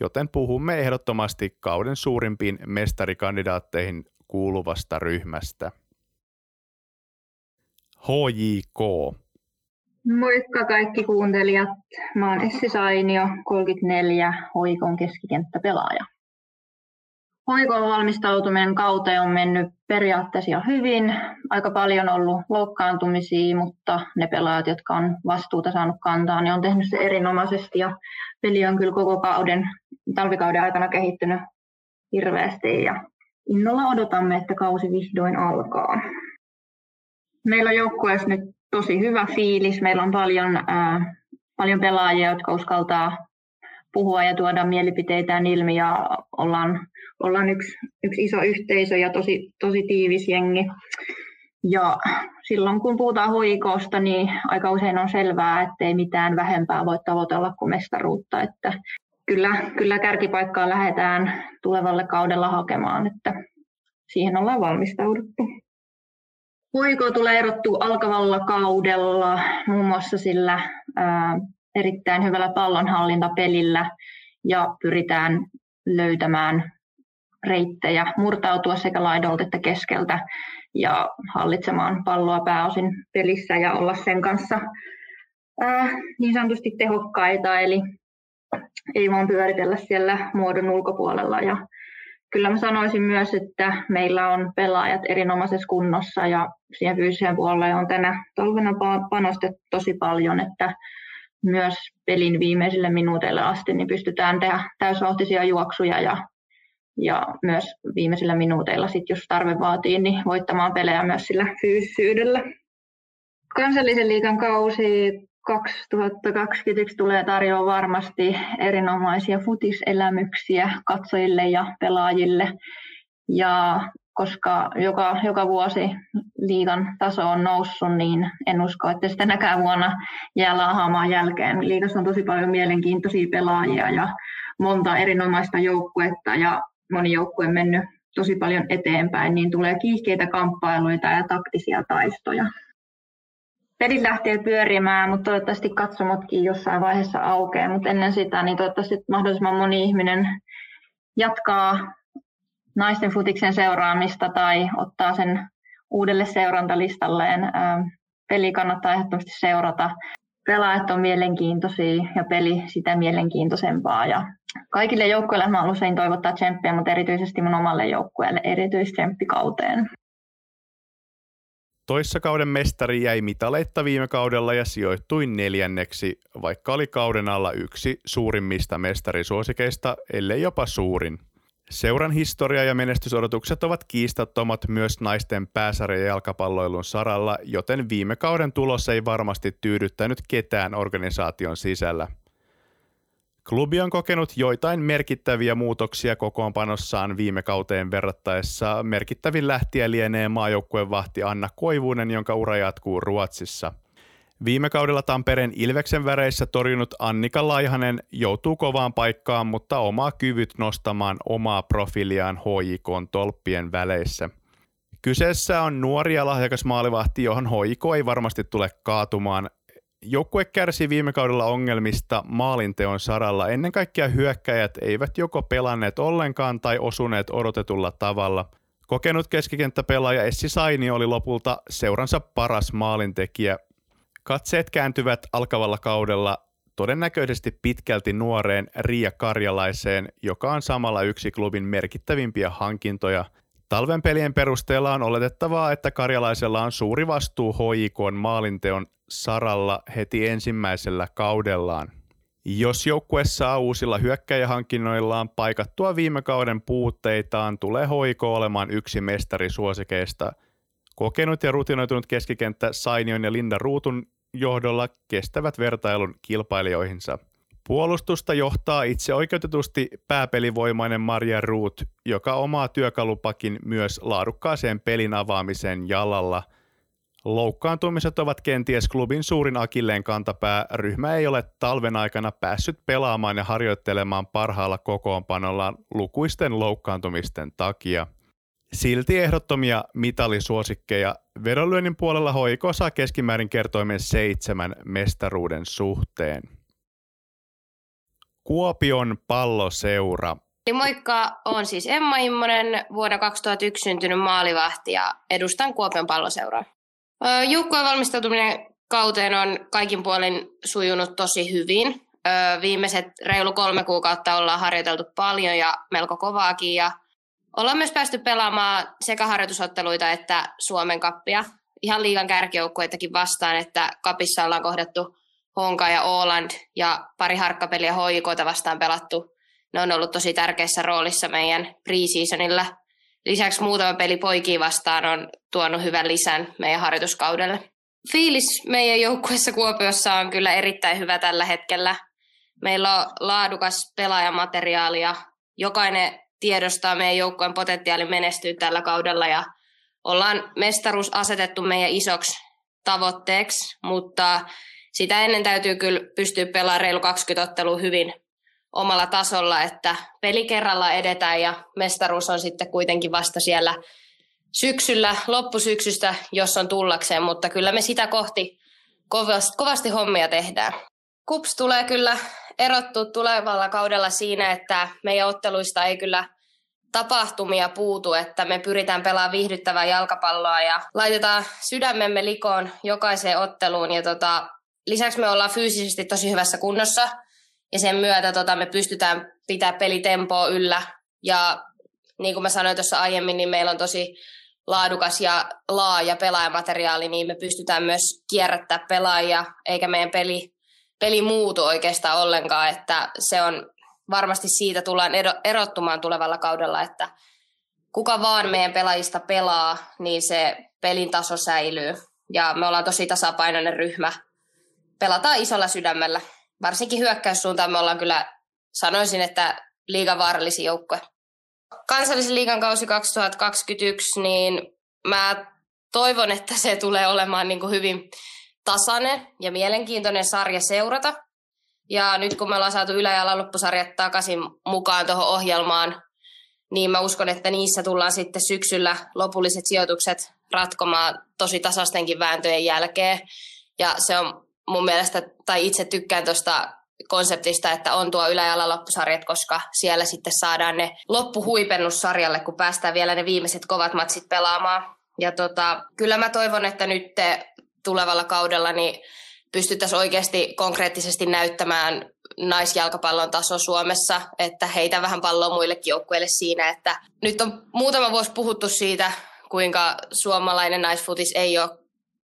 joten puhumme ehdottomasti kauden suurimpiin mestarikandidaatteihin kuuluvasta ryhmästä. HJK. Moikka kaikki kuuntelijat. Mä oon Essi Sainio, 34, hoikon keskikenttäpelaaja. Hoikon valmistautuminen kauteen on mennyt periaatteessa jo hyvin. Aika paljon ollut loukkaantumisia, mutta ne pelaajat, jotka on vastuuta saanut kantaa, niin on tehnyt se erinomaisesti ja peli on kyllä koko kauden, talvikauden aikana kehittynyt hirveästi ja innolla odotamme, että kausi vihdoin alkaa. Meillä on joukkueessa nyt tosi hyvä fiilis. Meillä on paljon, ää, paljon pelaajia, jotka uskaltaa puhua ja tuoda mielipiteitään ilmi ja ollaan, ollaan yksi, yksi iso yhteisö ja tosi, tosi tiivis jengi. Ja silloin kun puhutaan hoikosta, niin aika usein on selvää, että ei mitään vähempää voi tavoitella kuin mestaruutta. Että kyllä, kyllä kärkipaikkaa lähdetään tulevalle kaudella hakemaan, että siihen ollaan valmistauduttu. Hoiko tulee erottua alkavalla kaudella muun muassa sillä ää, erittäin hyvällä pallonhallintapelillä ja pyritään löytämään reittejä, murtautua sekä laidolta että keskeltä ja hallitsemaan palloa pääosin pelissä ja olla sen kanssa ää, niin sanotusti tehokkaita, eli ei vaan pyöritellä siellä muodon ulkopuolella. Ja kyllä mä sanoisin myös, että meillä on pelaajat erinomaisessa kunnossa ja siihen fyysiseen puolelle on tänä talvena panostettu tosi paljon, että myös pelin viimeisille minuuteille asti niin pystytään tehdä täysvauhtisia juoksuja ja, ja myös viimeisillä minuuteilla, sit jos tarve vaatii, niin voittamaan pelejä myös sillä fyysisyydellä. Kansallisen liikan kausi 2021 tulee tarjoamaan varmasti erinomaisia futiselämyksiä katsojille ja pelaajille. Ja koska joka, joka vuosi liigan taso on noussut, niin en usko, että sitä tänäkään vuonna jää laahaamaan jälkeen. Liigassa on tosi paljon mielenkiintoisia pelaajia ja monta erinomaista joukkuetta ja moni joukkue on mennyt tosi paljon eteenpäin, niin tulee kiihkeitä kamppailuita ja taktisia taistoja. Pelit lähtee pyörimään, mutta toivottavasti katsomotkin jossain vaiheessa aukeaa, mutta ennen sitä niin toivottavasti mahdollisimman moni ihminen jatkaa naisten futiksen seuraamista tai ottaa sen uudelle seurantalistalleen. Peli kannattaa ehdottomasti seurata. Pelaajat on mielenkiintoisia ja peli sitä mielenkiintoisempaa. Ja kaikille joukkueille mä usein toivottaa tsemppiä, mutta erityisesti mun omalle joukkueelle erityistsemppikauteen. Toissa kauden mestari jäi mitaleitta viime kaudella ja sijoittui neljänneksi, vaikka oli kauden alla yksi suurimmista mestarisuosikeista, ellei jopa suurin. Seuran historia ja menestysodotukset ovat kiistattomat myös naisten pääsarja jalkapalloilun saralla, joten viime kauden tulos ei varmasti tyydyttänyt ketään organisaation sisällä. Klubi on kokenut joitain merkittäviä muutoksia kokoonpanossaan viime kauteen verrattaessa. Merkittävin lähtiä lienee maajoukkueen vahti Anna Koivunen, jonka ura jatkuu Ruotsissa – Viime kaudella Tampereen Ilveksen väreissä torjunut Annika Laihanen joutuu kovaan paikkaan, mutta omaa kyvyt nostamaan omaa profiiliaan HJK tolppien väleissä. Kyseessä on nuori ja lahjakas maalivahti, johon HJK ei varmasti tule kaatumaan. Joukkue kärsi viime kaudella ongelmista maalinteon saralla. Ennen kaikkea hyökkäjät eivät joko pelanneet ollenkaan tai osuneet odotetulla tavalla. Kokenut keskikenttäpelaaja Essi Saini oli lopulta seuransa paras maalintekijä Katseet kääntyvät alkavalla kaudella todennäköisesti pitkälti nuoreen Riia Karjalaiseen, joka on samalla yksi klubin merkittävimpiä hankintoja. Talven pelien perusteella on oletettavaa, että Karjalaisella on suuri vastuu HJK maalinteon saralla heti ensimmäisellä kaudellaan. Jos joukkue saa uusilla hyökkäjähankinnoillaan paikattua viime kauden puutteitaan, tulee HIK olemaan yksi mestarisuosikeista. Kokenut ja rutinoitunut keskikenttä Sainion ja Linda Ruutun johdolla kestävät vertailun kilpailijoihinsa. Puolustusta johtaa itse oikeutetusti pääpelivoimainen Maria Root, joka omaa työkalupakin myös laadukkaaseen pelin avaamiseen jalalla. Loukkaantumiset ovat kenties klubin suurin akilleen kantapää. Ryhmä ei ole talven aikana päässyt pelaamaan ja harjoittelemaan parhaalla kokoonpanollaan lukuisten loukkaantumisten takia – Silti ehdottomia mitalisuosikkeja. Vedonlyönnin puolella hoiko saa keskimäärin kertoimen seitsemän mestaruuden suhteen. Kuopion palloseura. Moikka, olen siis Emma Immonen, vuonna 2001 syntynyt maalivahti ja edustan Kuopion palloseuraa. Joukkueen valmistautuminen kauteen on kaikin puolin sujunut tosi hyvin. Viimeiset reilu kolme kuukautta ollaan harjoiteltu paljon ja melko kovaakin ja – Ollaan myös päästy pelaamaan sekä harjoitusotteluita että Suomen kappia. Ihan liigan kärkijoukkueitakin vastaan, että kapissa ollaan kohdattu Honka ja Åland ja pari harkkapeliä HJKta vastaan pelattu. Ne on ollut tosi tärkeässä roolissa meidän preseasonilla. Lisäksi muutama peli poikia vastaan on tuonut hyvän lisän meidän harjoituskaudelle. Fiilis meidän joukkueessa Kuopiossa on kyllä erittäin hyvä tällä hetkellä. Meillä on laadukas pelaajamateriaali ja jokainen tiedostaa meidän joukkojen potentiaali menestyä tällä kaudella ja ollaan mestaruus asetettu meidän isoksi tavoitteeksi, mutta sitä ennen täytyy kyllä pystyä pelaamaan reilu 20 ottelua hyvin omalla tasolla, että peli kerralla edetään ja mestaruus on sitten kuitenkin vasta siellä syksyllä, loppusyksystä, jos on tullakseen, mutta kyllä me sitä kohti kovasti, kovasti hommia tehdään. Kups tulee kyllä erottua tulevalla kaudella siinä, että meidän otteluista ei kyllä tapahtumia puutu, että me pyritään pelaamaan viihdyttävää jalkapalloa ja laitetaan sydämemme likoon jokaiseen otteluun. Ja tota, lisäksi me ollaan fyysisesti tosi hyvässä kunnossa ja sen myötä tota, me pystytään pitää pelitempoa yllä. Ja niin kuin mä sanoin tuossa aiemmin, niin meillä on tosi laadukas ja laaja pelaajamateriaali, niin me pystytään myös kierrättämään pelaajia, eikä meidän peli peli muutu oikeastaan ollenkaan, että se on varmasti siitä tullaan erottumaan tulevalla kaudella, että kuka vaan meidän pelaajista pelaa, niin se pelin taso säilyy. ja me ollaan tosi tasapainoinen ryhmä. Pelataan isolla sydämellä. Varsinkin hyökkäyssuuntaan me ollaan kyllä, sanoisin, että liigan vaarallisi joukkue. Kansallisen liigan kausi 2021, niin mä toivon, että se tulee olemaan niin kuin hyvin tasainen ja mielenkiintoinen sarja seurata. Ja nyt kun me ollaan saatu ylä- ja loppusarjat takaisin mukaan tuohon ohjelmaan, niin mä uskon, että niissä tullaan sitten syksyllä lopulliset sijoitukset ratkomaan tosi tasaistenkin vääntöjen jälkeen. Ja se on mun mielestä, tai itse tykkään tuosta konseptista, että on tuo ylä- ja loppusarjat, koska siellä sitten saadaan ne loppuhuipennus sarjalle, kun päästään vielä ne viimeiset kovat matsit pelaamaan. Ja tota, kyllä mä toivon, että nyt tulevalla kaudella niin pystyttäisiin oikeasti konkreettisesti näyttämään naisjalkapallon taso Suomessa, että heitä vähän palloa muillekin joukkueille siinä, että nyt on muutama vuosi puhuttu siitä, kuinka suomalainen naisfutis ei ole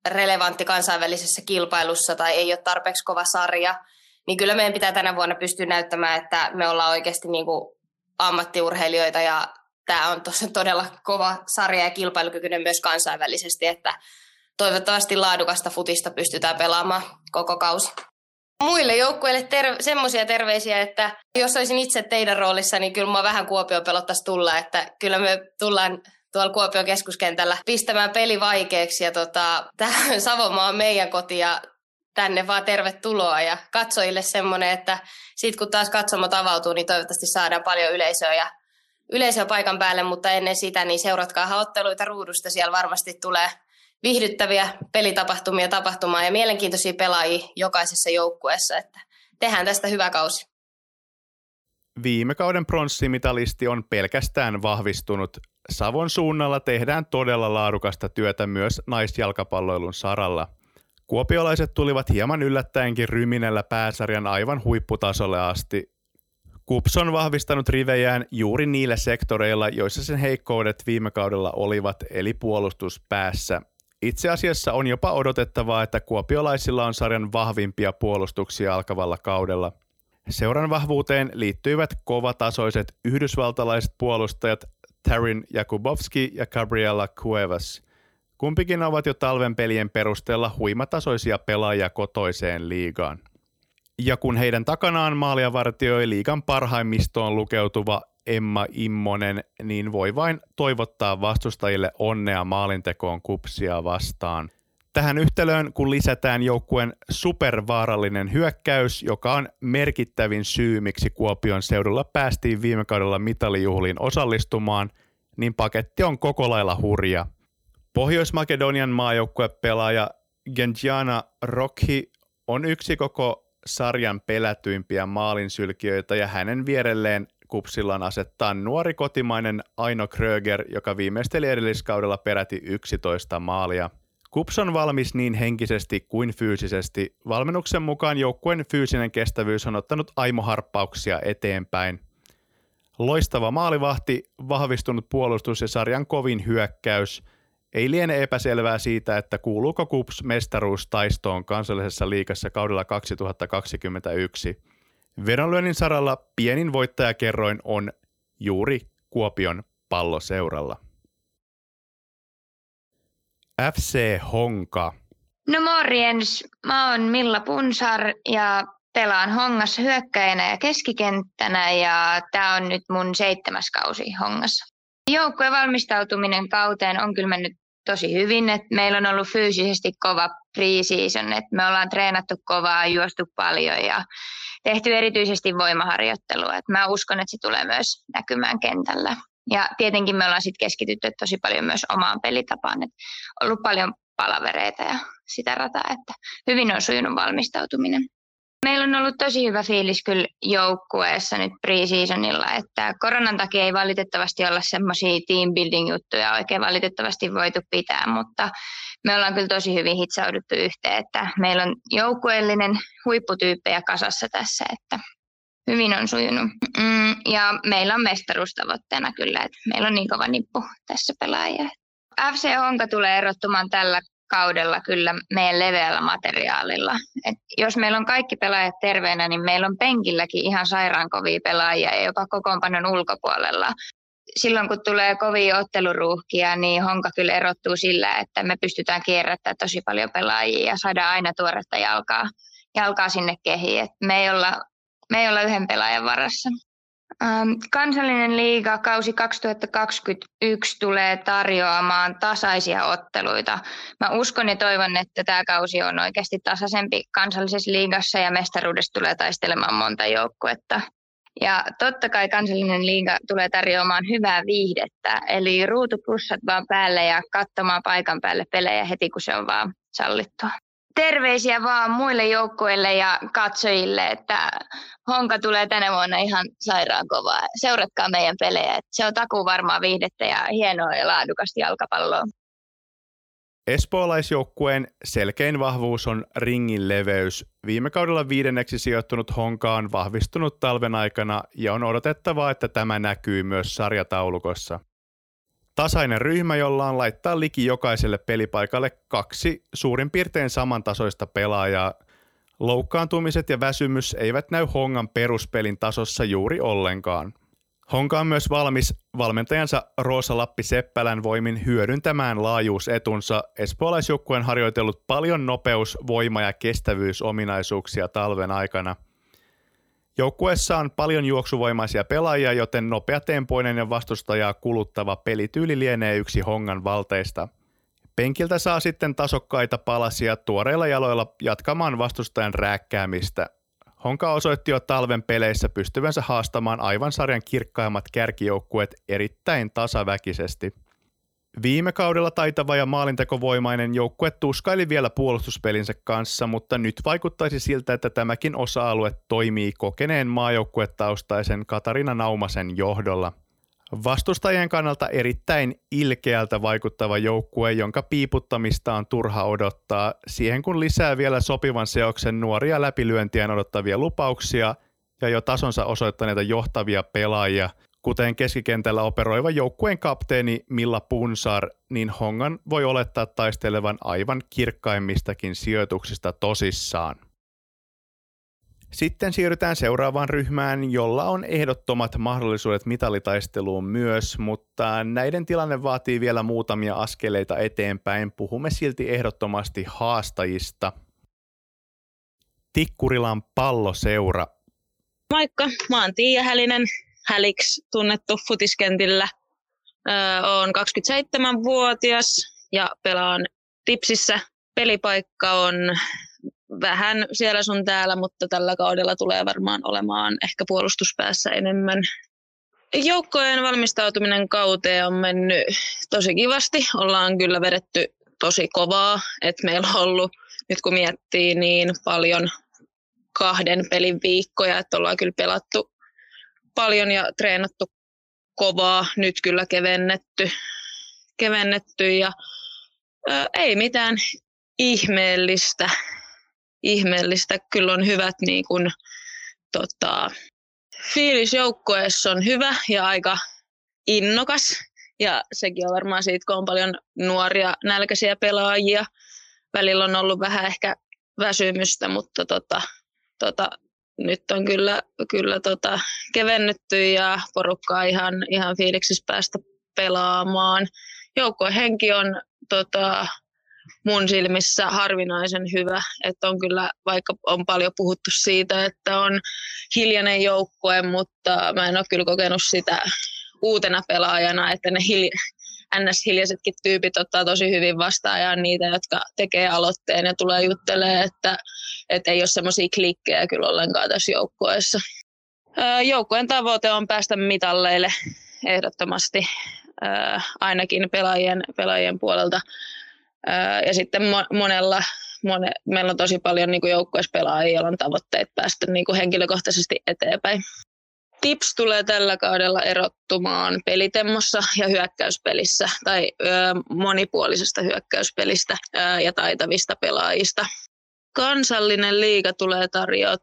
relevantti kansainvälisessä kilpailussa tai ei ole tarpeeksi kova sarja, niin kyllä meidän pitää tänä vuonna pystyä näyttämään, että me ollaan oikeasti niin kuin ammattiurheilijoita ja tämä on tosi todella kova sarja ja kilpailukykyinen myös kansainvälisesti, että toivottavasti laadukasta futista pystytään pelaamaan koko kausi. Muille joukkueille ter- semmoisia terveisiä, että jos olisin itse teidän roolissa, niin kyllä mä vähän Kuopio pelottaisi tulla, että kyllä me tullaan tuolla Kuopion keskuskentällä pistämään peli vaikeaksi ja tota, tämä Savomaa on meidän koti ja tänne vaan tervetuloa ja katsojille semmoinen, että sitten kun taas katsomot avautuu, niin toivottavasti saadaan paljon yleisöä ja yleisöä paikan päälle, mutta ennen sitä niin seuratkaa otteluita ruudusta, siellä varmasti tulee viihdyttäviä pelitapahtumia tapahtumaan ja mielenkiintoisia pelaajia jokaisessa joukkueessa, että tehdään tästä hyvä kausi. Viime kauden pronssimitalisti on pelkästään vahvistunut. Savon suunnalla tehdään todella laadukasta työtä myös naisjalkapalloilun saralla. Kuopiolaiset tulivat hieman yllättäenkin ryminellä pääsarjan aivan huipputasolle asti. Kups on vahvistanut rivejään juuri niillä sektoreilla, joissa sen heikkoudet viime kaudella olivat, eli puolustuspäässä. Itse asiassa on jopa odotettavaa, että kuopiolaisilla on sarjan vahvimpia puolustuksia alkavalla kaudella. Seuran vahvuuteen liittyivät kovatasoiset yhdysvaltalaiset puolustajat Tarin Jakubowski ja Gabriela Cuevas. Kumpikin ovat jo talven pelien perusteella huimatasoisia pelaajia kotoiseen liigaan. Ja kun heidän takanaan maalia vartioi liigan parhaimmistoon lukeutuva Emma Immonen, niin voi vain toivottaa vastustajille onnea maalintekoon kupsia vastaan. Tähän yhtälöön, kun lisätään joukkueen supervaarallinen hyökkäys, joka on merkittävin syy, miksi Kuopion seudulla päästiin viime kaudella mitalijuhliin osallistumaan, niin paketti on koko lailla hurja. Pohjois-Makedonian maajoukkuepelaaja Genjiana Rokhi on yksi koko sarjan pelätyimpiä maalinsylkijöitä ja hänen vierelleen kupsillaan asettaa nuori kotimainen Aino Kröger, joka viimeisteli edelliskaudella peräti 11 maalia. Kups on valmis niin henkisesti kuin fyysisesti. Valmennuksen mukaan joukkueen fyysinen kestävyys on ottanut aimoharppauksia eteenpäin. Loistava maalivahti, vahvistunut puolustus ja sarjan kovin hyökkäys. Ei liene epäselvää siitä, että kuuluuko Kups mestaruustaistoon kansallisessa liikassa kaudella 2021. Vedonlyönnin saralla pienin voittajakerroin on juuri Kuopion palloseuralla. FC Honka. No morjens, mä oon Milla Punsar ja pelaan Hongassa hyökkäjänä ja keskikenttänä ja tää on nyt mun seitsemäs kausi Hongassa. Joukkueen valmistautuminen kauteen on kyllä mennyt tosi hyvin, että meillä on ollut fyysisesti kova pre-season, että me ollaan treenattu kovaa, juostu paljon ja tehty erityisesti voimaharjoittelua. Et mä uskon, että se tulee myös näkymään kentällä. Ja tietenkin me ollaan sitten keskitytty tosi paljon myös omaan pelitapaan. Et ollut paljon palavereita ja sitä rataa, että hyvin on sujunut valmistautuminen. Meillä on ollut tosi hyvä fiilis kyllä joukkueessa nyt pre-seasonilla, että koronan takia ei valitettavasti olla semmoisia team building juttuja oikein valitettavasti voitu pitää, mutta me ollaan kyllä tosi hyvin hitsauduttu yhteen, että meillä on joukkueellinen huipputyyppejä kasassa tässä, että hyvin on sujunut. Mm, ja meillä on mestaruustavoitteena kyllä, että meillä on niin kova nippu tässä pelaajia. FC Honka tulee erottumaan tällä kaudella kyllä meidän leveällä materiaalilla. Et jos meillä on kaikki pelaajat terveenä, niin meillä on penkilläkin ihan sairaankovia pelaajia ja jopa kokoonpanon ulkopuolella. silloin kun tulee kovia otteluruuhkia, niin Honka kyllä erottuu sillä, että me pystytään kierrättämään tosi paljon pelaajia ja saadaan aina tuoretta jalkaa, jalkaa sinne kehiin. Et me, ei olla, me ei olla yhden pelaajan varassa. Ähm, kansallinen liiga kausi 2021 tulee tarjoamaan tasaisia otteluita. Mä uskon ja toivon, että tämä kausi on oikeasti tasaisempi kansallisessa liigassa ja mestaruudesta tulee taistelemaan monta joukkuetta. Ja totta kai kansallinen liiga tulee tarjoamaan hyvää viihdettä, eli ruutupussat vaan päälle ja katsomaan paikan päälle pelejä heti, kun se on vaan sallittua terveisiä vaan muille joukkueille ja katsojille, että Honka tulee tänä vuonna ihan sairaan kovaa. Seuratkaa meidän pelejä. Se on takuu varmaa viihdettä ja hienoa ja laadukasta jalkapalloa. Espoolaisjoukkueen selkein vahvuus on ringin leveys. Viime kaudella viidenneksi sijoittunut Honka on vahvistunut talven aikana ja on odotettavaa, että tämä näkyy myös sarjataulukossa. Tasainen ryhmä, jolla on laittaa liki jokaiselle pelipaikalle kaksi suurin piirtein samantasoista pelaajaa. Loukkaantumiset ja väsymys eivät näy Hongan peruspelin tasossa juuri ollenkaan. Honka on myös valmis valmentajansa Roosa Lappi Seppälän voimin hyödyntämään laajuusetunsa. Espoolaisjoukkueen harjoitellut paljon nopeus, voima ja kestävyysominaisuuksia talven aikana – Joukkueessa on paljon juoksuvoimaisia pelaajia, joten nopeatempoinen ja vastustajaa kuluttava pelityyli lienee yksi Hongan valteista. Penkiltä saa sitten tasokkaita palasia tuoreilla jaloilla jatkamaan vastustajan rääkkäämistä. Honka osoitti jo talven peleissä pystyvänsä haastamaan aivan sarjan kirkkaimmat kärkijoukkueet erittäin tasaväkisesti – Viime kaudella taitava ja maalintekovoimainen joukkue tuskaili vielä puolustuspelinsä kanssa, mutta nyt vaikuttaisi siltä, että tämäkin osa-alue toimii kokeneen maajoukkuetaustaisen Katarina Naumasen johdolla. Vastustajien kannalta erittäin ilkeältä vaikuttava joukkue, jonka piiputtamista on turha odottaa, siihen kun lisää vielä sopivan seoksen nuoria läpilyöntiä odottavia lupauksia ja jo tasonsa osoittaneita johtavia pelaajia – Kuten keskikentällä operoiva joukkueen kapteeni Milla Punsar, niin Hongan voi olettaa taistelevan aivan kirkkaimmistakin sijoituksista tosissaan. Sitten siirrytään seuraavaan ryhmään, jolla on ehdottomat mahdollisuudet mitalitaisteluun myös, mutta näiden tilanne vaatii vielä muutamia askeleita eteenpäin. Puhumme silti ehdottomasti haastajista. Tikkurilan palloseura. Moikka, mä oon Tiia Hälinen, Häliksi tunnettu futiskentillä. Olen 27-vuotias ja pelaan Tipsissä. Pelipaikka on vähän siellä sun täällä, mutta tällä kaudella tulee varmaan olemaan ehkä puolustuspäässä enemmän. Joukkojen valmistautuminen kauteen on mennyt tosi kivasti. Ollaan kyllä vedetty tosi kovaa, että meillä on ollut, nyt kun miettii, niin paljon kahden pelin viikkoja, että ollaan kyllä pelattu paljon ja treenattu kovaa, nyt kyllä kevennetty, kevennetty ja ää, ei mitään ihmeellistä. ihmeellistä. Kyllä on hyvät niin kun, tota, fiilis joukkueessa on hyvä ja aika innokas. Ja sekin on varmaan siitä, kun on paljon nuoria nälkäisiä pelaajia. Välillä on ollut vähän ehkä väsymystä, mutta tota, tota, nyt on kyllä, kyllä tota, kevennytty ja porukkaa ihan, ihan fiiliksissä päästä pelaamaan. Joukkueen henki on tota, mun silmissä harvinaisen hyvä. Että on kyllä, vaikka on paljon puhuttu siitä, että on hiljainen joukkue, mutta mä en ole kyllä kokenut sitä uutena pelaajana, että ne hilja- NS-hiljaisetkin tyypit ottaa tosi hyvin vastaan ja niitä, jotka tekee aloitteen ja tulee juttelee, että, että ei ole semmoisia klikkejä kyllä ollenkaan tässä joukkueessa. Joukkueen tavoite on päästä mitalleille ehdottomasti, ainakin pelaajien, pelaajien puolelta. Ja sitten monella, mone, meillä on tosi paljon niin joukkueessa pelaajia, joilla on tavoitteet päästä niin kuin henkilökohtaisesti eteenpäin. Tips tulee tällä kaudella erottumaan pelitemmossa ja hyökkäyspelissä tai ö, monipuolisesta hyökkäyspelistä ö, ja taitavista pelaajista. Kansallinen liiga tulee tarjoa,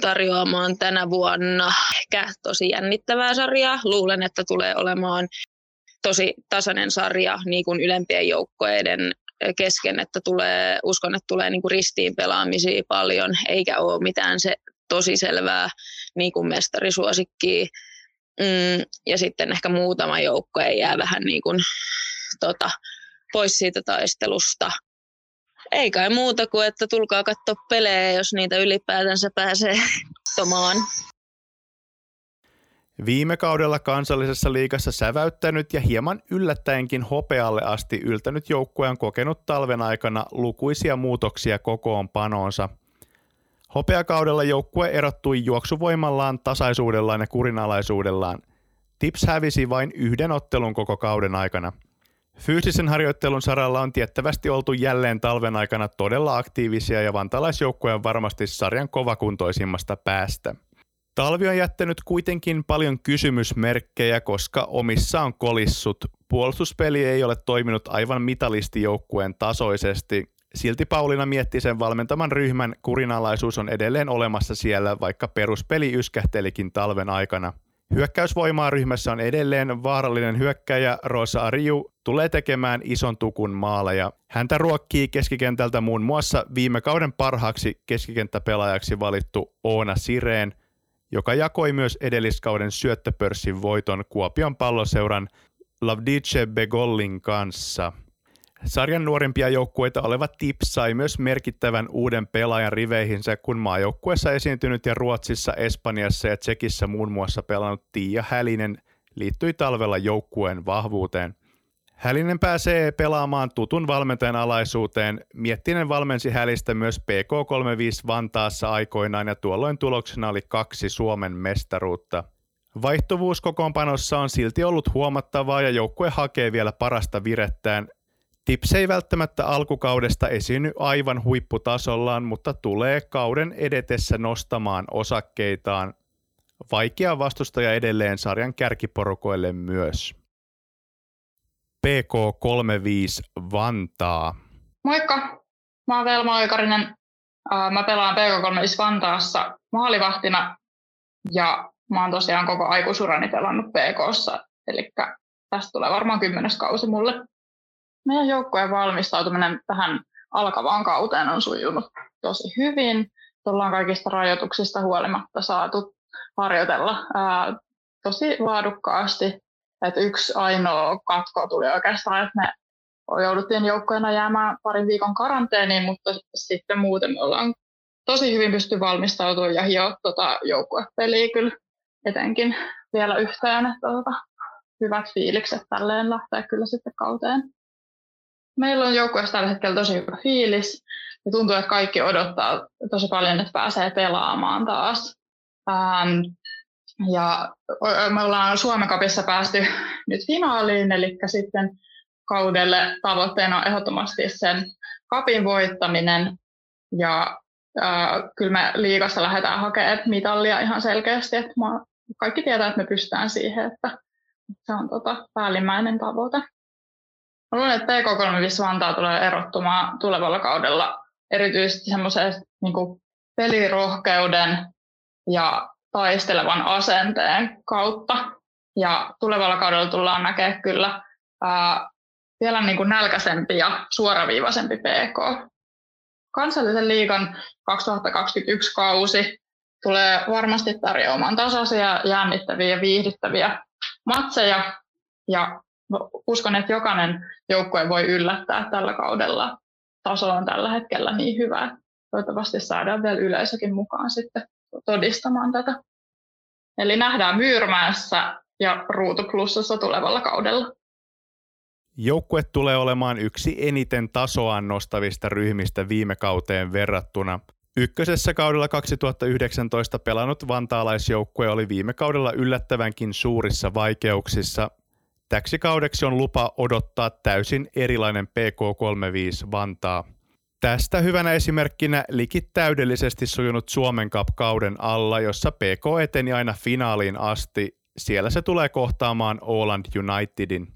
tarjoamaan tänä vuonna ehkä tosi jännittävää sarjaa. Luulen, että tulee olemaan tosi tasainen sarja niin kuin ylempien joukkoiden kesken, että tulee, uskon, että tulee niin kuin ristiin pelaamisia paljon, eikä ole mitään se tosi selvää niin kuin mestarisuosikkiä. Mm, ja sitten ehkä muutama joukko ei jää vähän niin kuin, tota, pois siitä taistelusta. Ei kai muuta kuin, että tulkaa katsoa pelejä, jos niitä ylipäätänsä pääsee tomaan. Viime kaudella kansallisessa liigassa säväyttänyt ja hieman yllättäenkin hopealle asti yltänyt joukkue on kokenut talven aikana lukuisia muutoksia kokoonpanoonsa. Hopeakaudella joukkue erottui juoksuvoimallaan, tasaisuudellaan ja kurinalaisuudellaan. Tips hävisi vain yhden ottelun koko kauden aikana. Fyysisen harjoittelun saralla on tiettävästi oltu jälleen talven aikana todella aktiivisia ja vantalaisjoukkue on varmasti sarjan kovakuntoisimmasta päästä. Talvi on jättänyt kuitenkin paljon kysymysmerkkejä, koska omissa on kolissut. Puolustuspeli ei ole toiminut aivan mitalistijoukkueen tasoisesti. Silti Pauliina mietti sen valmentaman ryhmän kurinalaisuus on edelleen olemassa siellä, vaikka peruspeli yskähtelikin talven aikana. Hyökkäysvoimaa ryhmässä on edelleen vaarallinen hyökkäjä Rosa Ariu tulee tekemään ison tukun maaleja. Häntä ruokkii keskikentältä muun muassa viime kauden parhaaksi keskikenttäpelaajaksi valittu Oona Sireen – joka jakoi myös edelliskauden syöttöpörssin voiton Kuopion palloseuran Lavdice Begollin kanssa. Sarjan nuorimpia joukkueita oleva Tips sai myös merkittävän uuden pelaajan riveihinsä, kun maajoukkueessa esiintynyt ja Ruotsissa, Espanjassa ja Tsekissä muun muassa pelannut Tiia Hälinen liittyi talvella joukkueen vahvuuteen – Hälinen pääsee pelaamaan tutun valmentajan alaisuuteen. Miettinen valmensi Hälistä myös PK35 Vantaassa aikoinaan ja tuolloin tuloksena oli kaksi Suomen mestaruutta. Vaihtuvuus kokoonpanossa on silti ollut huomattavaa ja joukkue hakee vielä parasta virettään. Tips ei välttämättä alkukaudesta esiinny aivan huipputasollaan, mutta tulee kauden edetessä nostamaan osakkeitaan. Vaikea vastustaja edelleen sarjan kärkiporukoille myös. PK35 Vantaa. Moikka, mä oon Velma Oikarinen. Mä pelaan PK35 Vantaassa maalivahtina ja mä oon tosiaan koko aikuisurani pelannut PKssa, eli tästä tulee varmaan kymmenes kausi mulle. Meidän joukkojen valmistautuminen tähän alkavaan kauteen on sujunut tosi hyvin. Ollaan kaikista rajoituksista huolimatta saatu harjoitella ää, tosi laadukkaasti että yksi ainoa katko tuli oikeastaan, että me jouduttiin joukkoina jäämään parin viikon karanteeniin, mutta sitten muuten me ollaan tosi hyvin pysty valmistautumaan ja hioa tuota joukkuepeliä kyllä etenkin vielä yhteen, että tuota, hyvät fiilikset tälleen lähtee kyllä sitten kauteen. Meillä on joukkueessa tällä hetkellä tosi hyvä fiilis ja tuntuu, että kaikki odottaa tosi paljon, että pääsee pelaamaan taas. Ähm, ja me ollaan Suomen kapissa päästy nyt finaaliin, eli sitten kaudelle tavoitteena on ehdottomasti sen kapin voittaminen. Ja äh, kyllä me liigassa lähdetään hakemaan mitallia ihan selkeästi, että kaikki tietää, että me pystytään siihen, että se on tota päällimmäinen tavoite. Luulen, että PK35 Vantaa tulee erottumaan tulevalla kaudella erityisesti semmoisen niin pelirohkeuden ja taistelevan asenteen kautta. Ja tulevalla kaudella tullaan näkemään kyllä ää, vielä niin kuin nälkäisempi ja suoraviivaisempi PK. Kansallisen liigan 2021 kausi tulee varmasti tarjoamaan tasaisia, jännittäviä ja viihdyttäviä matseja. Ja uskon, että jokainen joukkue voi yllättää tällä kaudella. Taso on tällä hetkellä niin hyvä. Toivottavasti saadaan vielä yleisökin mukaan sitten todistamaan tätä. Eli nähdään Myyrmäessä ja Ruutu Plussassa tulevalla kaudella. Joukkue tulee olemaan yksi eniten tasoaan nostavista ryhmistä viime kauteen verrattuna. Ykkösessä kaudella 2019 pelannut vantaalaisjoukkue oli viime kaudella yllättävänkin suurissa vaikeuksissa. Täksi kaudeksi on lupa odottaa täysin erilainen PK35 Vantaa. Tästä hyvänä esimerkkinä likit täydellisesti sujunut Suomen Cup-kauden alla, jossa PK eteni aina finaaliin asti. Siellä se tulee kohtaamaan Åland Unitedin.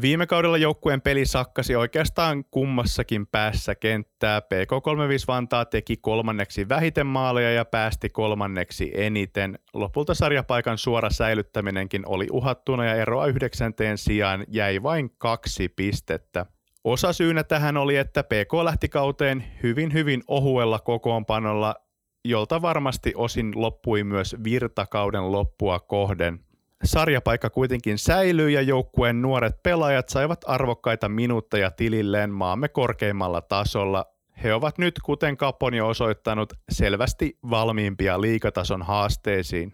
Viime kaudella joukkueen peli sakkasi oikeastaan kummassakin päässä kenttää. PK35 Vantaa teki kolmanneksi vähiten maaleja ja päästi kolmanneksi eniten. Lopulta sarjapaikan suora säilyttäminenkin oli uhattuna ja eroa yhdeksänteen sijaan jäi vain kaksi pistettä. Osa syynä tähän oli, että PK lähti kauteen hyvin hyvin ohuella kokoonpanolla, jolta varmasti osin loppui myös virtakauden loppua kohden. Sarjapaikka kuitenkin säilyy ja joukkueen nuoret pelaajat saivat arvokkaita minuutteja tililleen maamme korkeimmalla tasolla. He ovat nyt, kuten Kapon jo osoittanut, selvästi valmiimpia liikatason haasteisiin.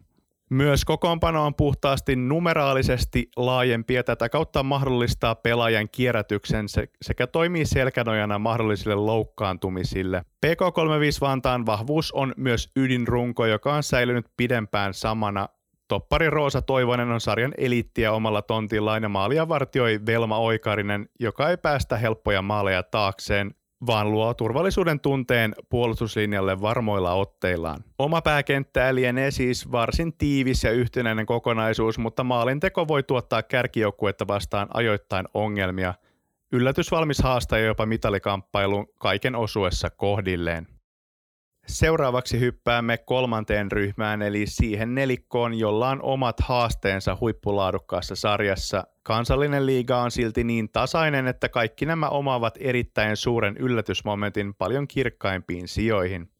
Myös kokoonpano on puhtaasti numeraalisesti laajempi ja tätä kautta mahdollistaa pelaajan kierrätyksen sekä toimii selkänojana mahdollisille loukkaantumisille. PK35 Vantaan vahvuus on myös ydinrunko, joka on säilynyt pidempään samana. Toppari Roosa Toivonen on sarjan eliittiä omalla tontillaan ja maalia vartioi Velma Oikarinen, joka ei päästä helppoja maaleja taakseen vaan luo turvallisuuden tunteen puolustuslinjalle varmoilla otteillaan. Oma pääkenttä lienee siis varsin tiivis ja yhtenäinen kokonaisuus, mutta maalinteko voi tuottaa kärkijoukkuetta vastaan ajoittain ongelmia. Yllätysvalmis haastaja jopa mitalikamppailuun kaiken osuessa kohdilleen. Seuraavaksi hyppäämme kolmanteen ryhmään eli siihen nelikkoon, jolla on omat haasteensa huippulaadukkaassa sarjassa. Kansallinen liiga on silti niin tasainen, että kaikki nämä omaavat erittäin suuren yllätysmomentin paljon kirkkaimpiin sijoihin.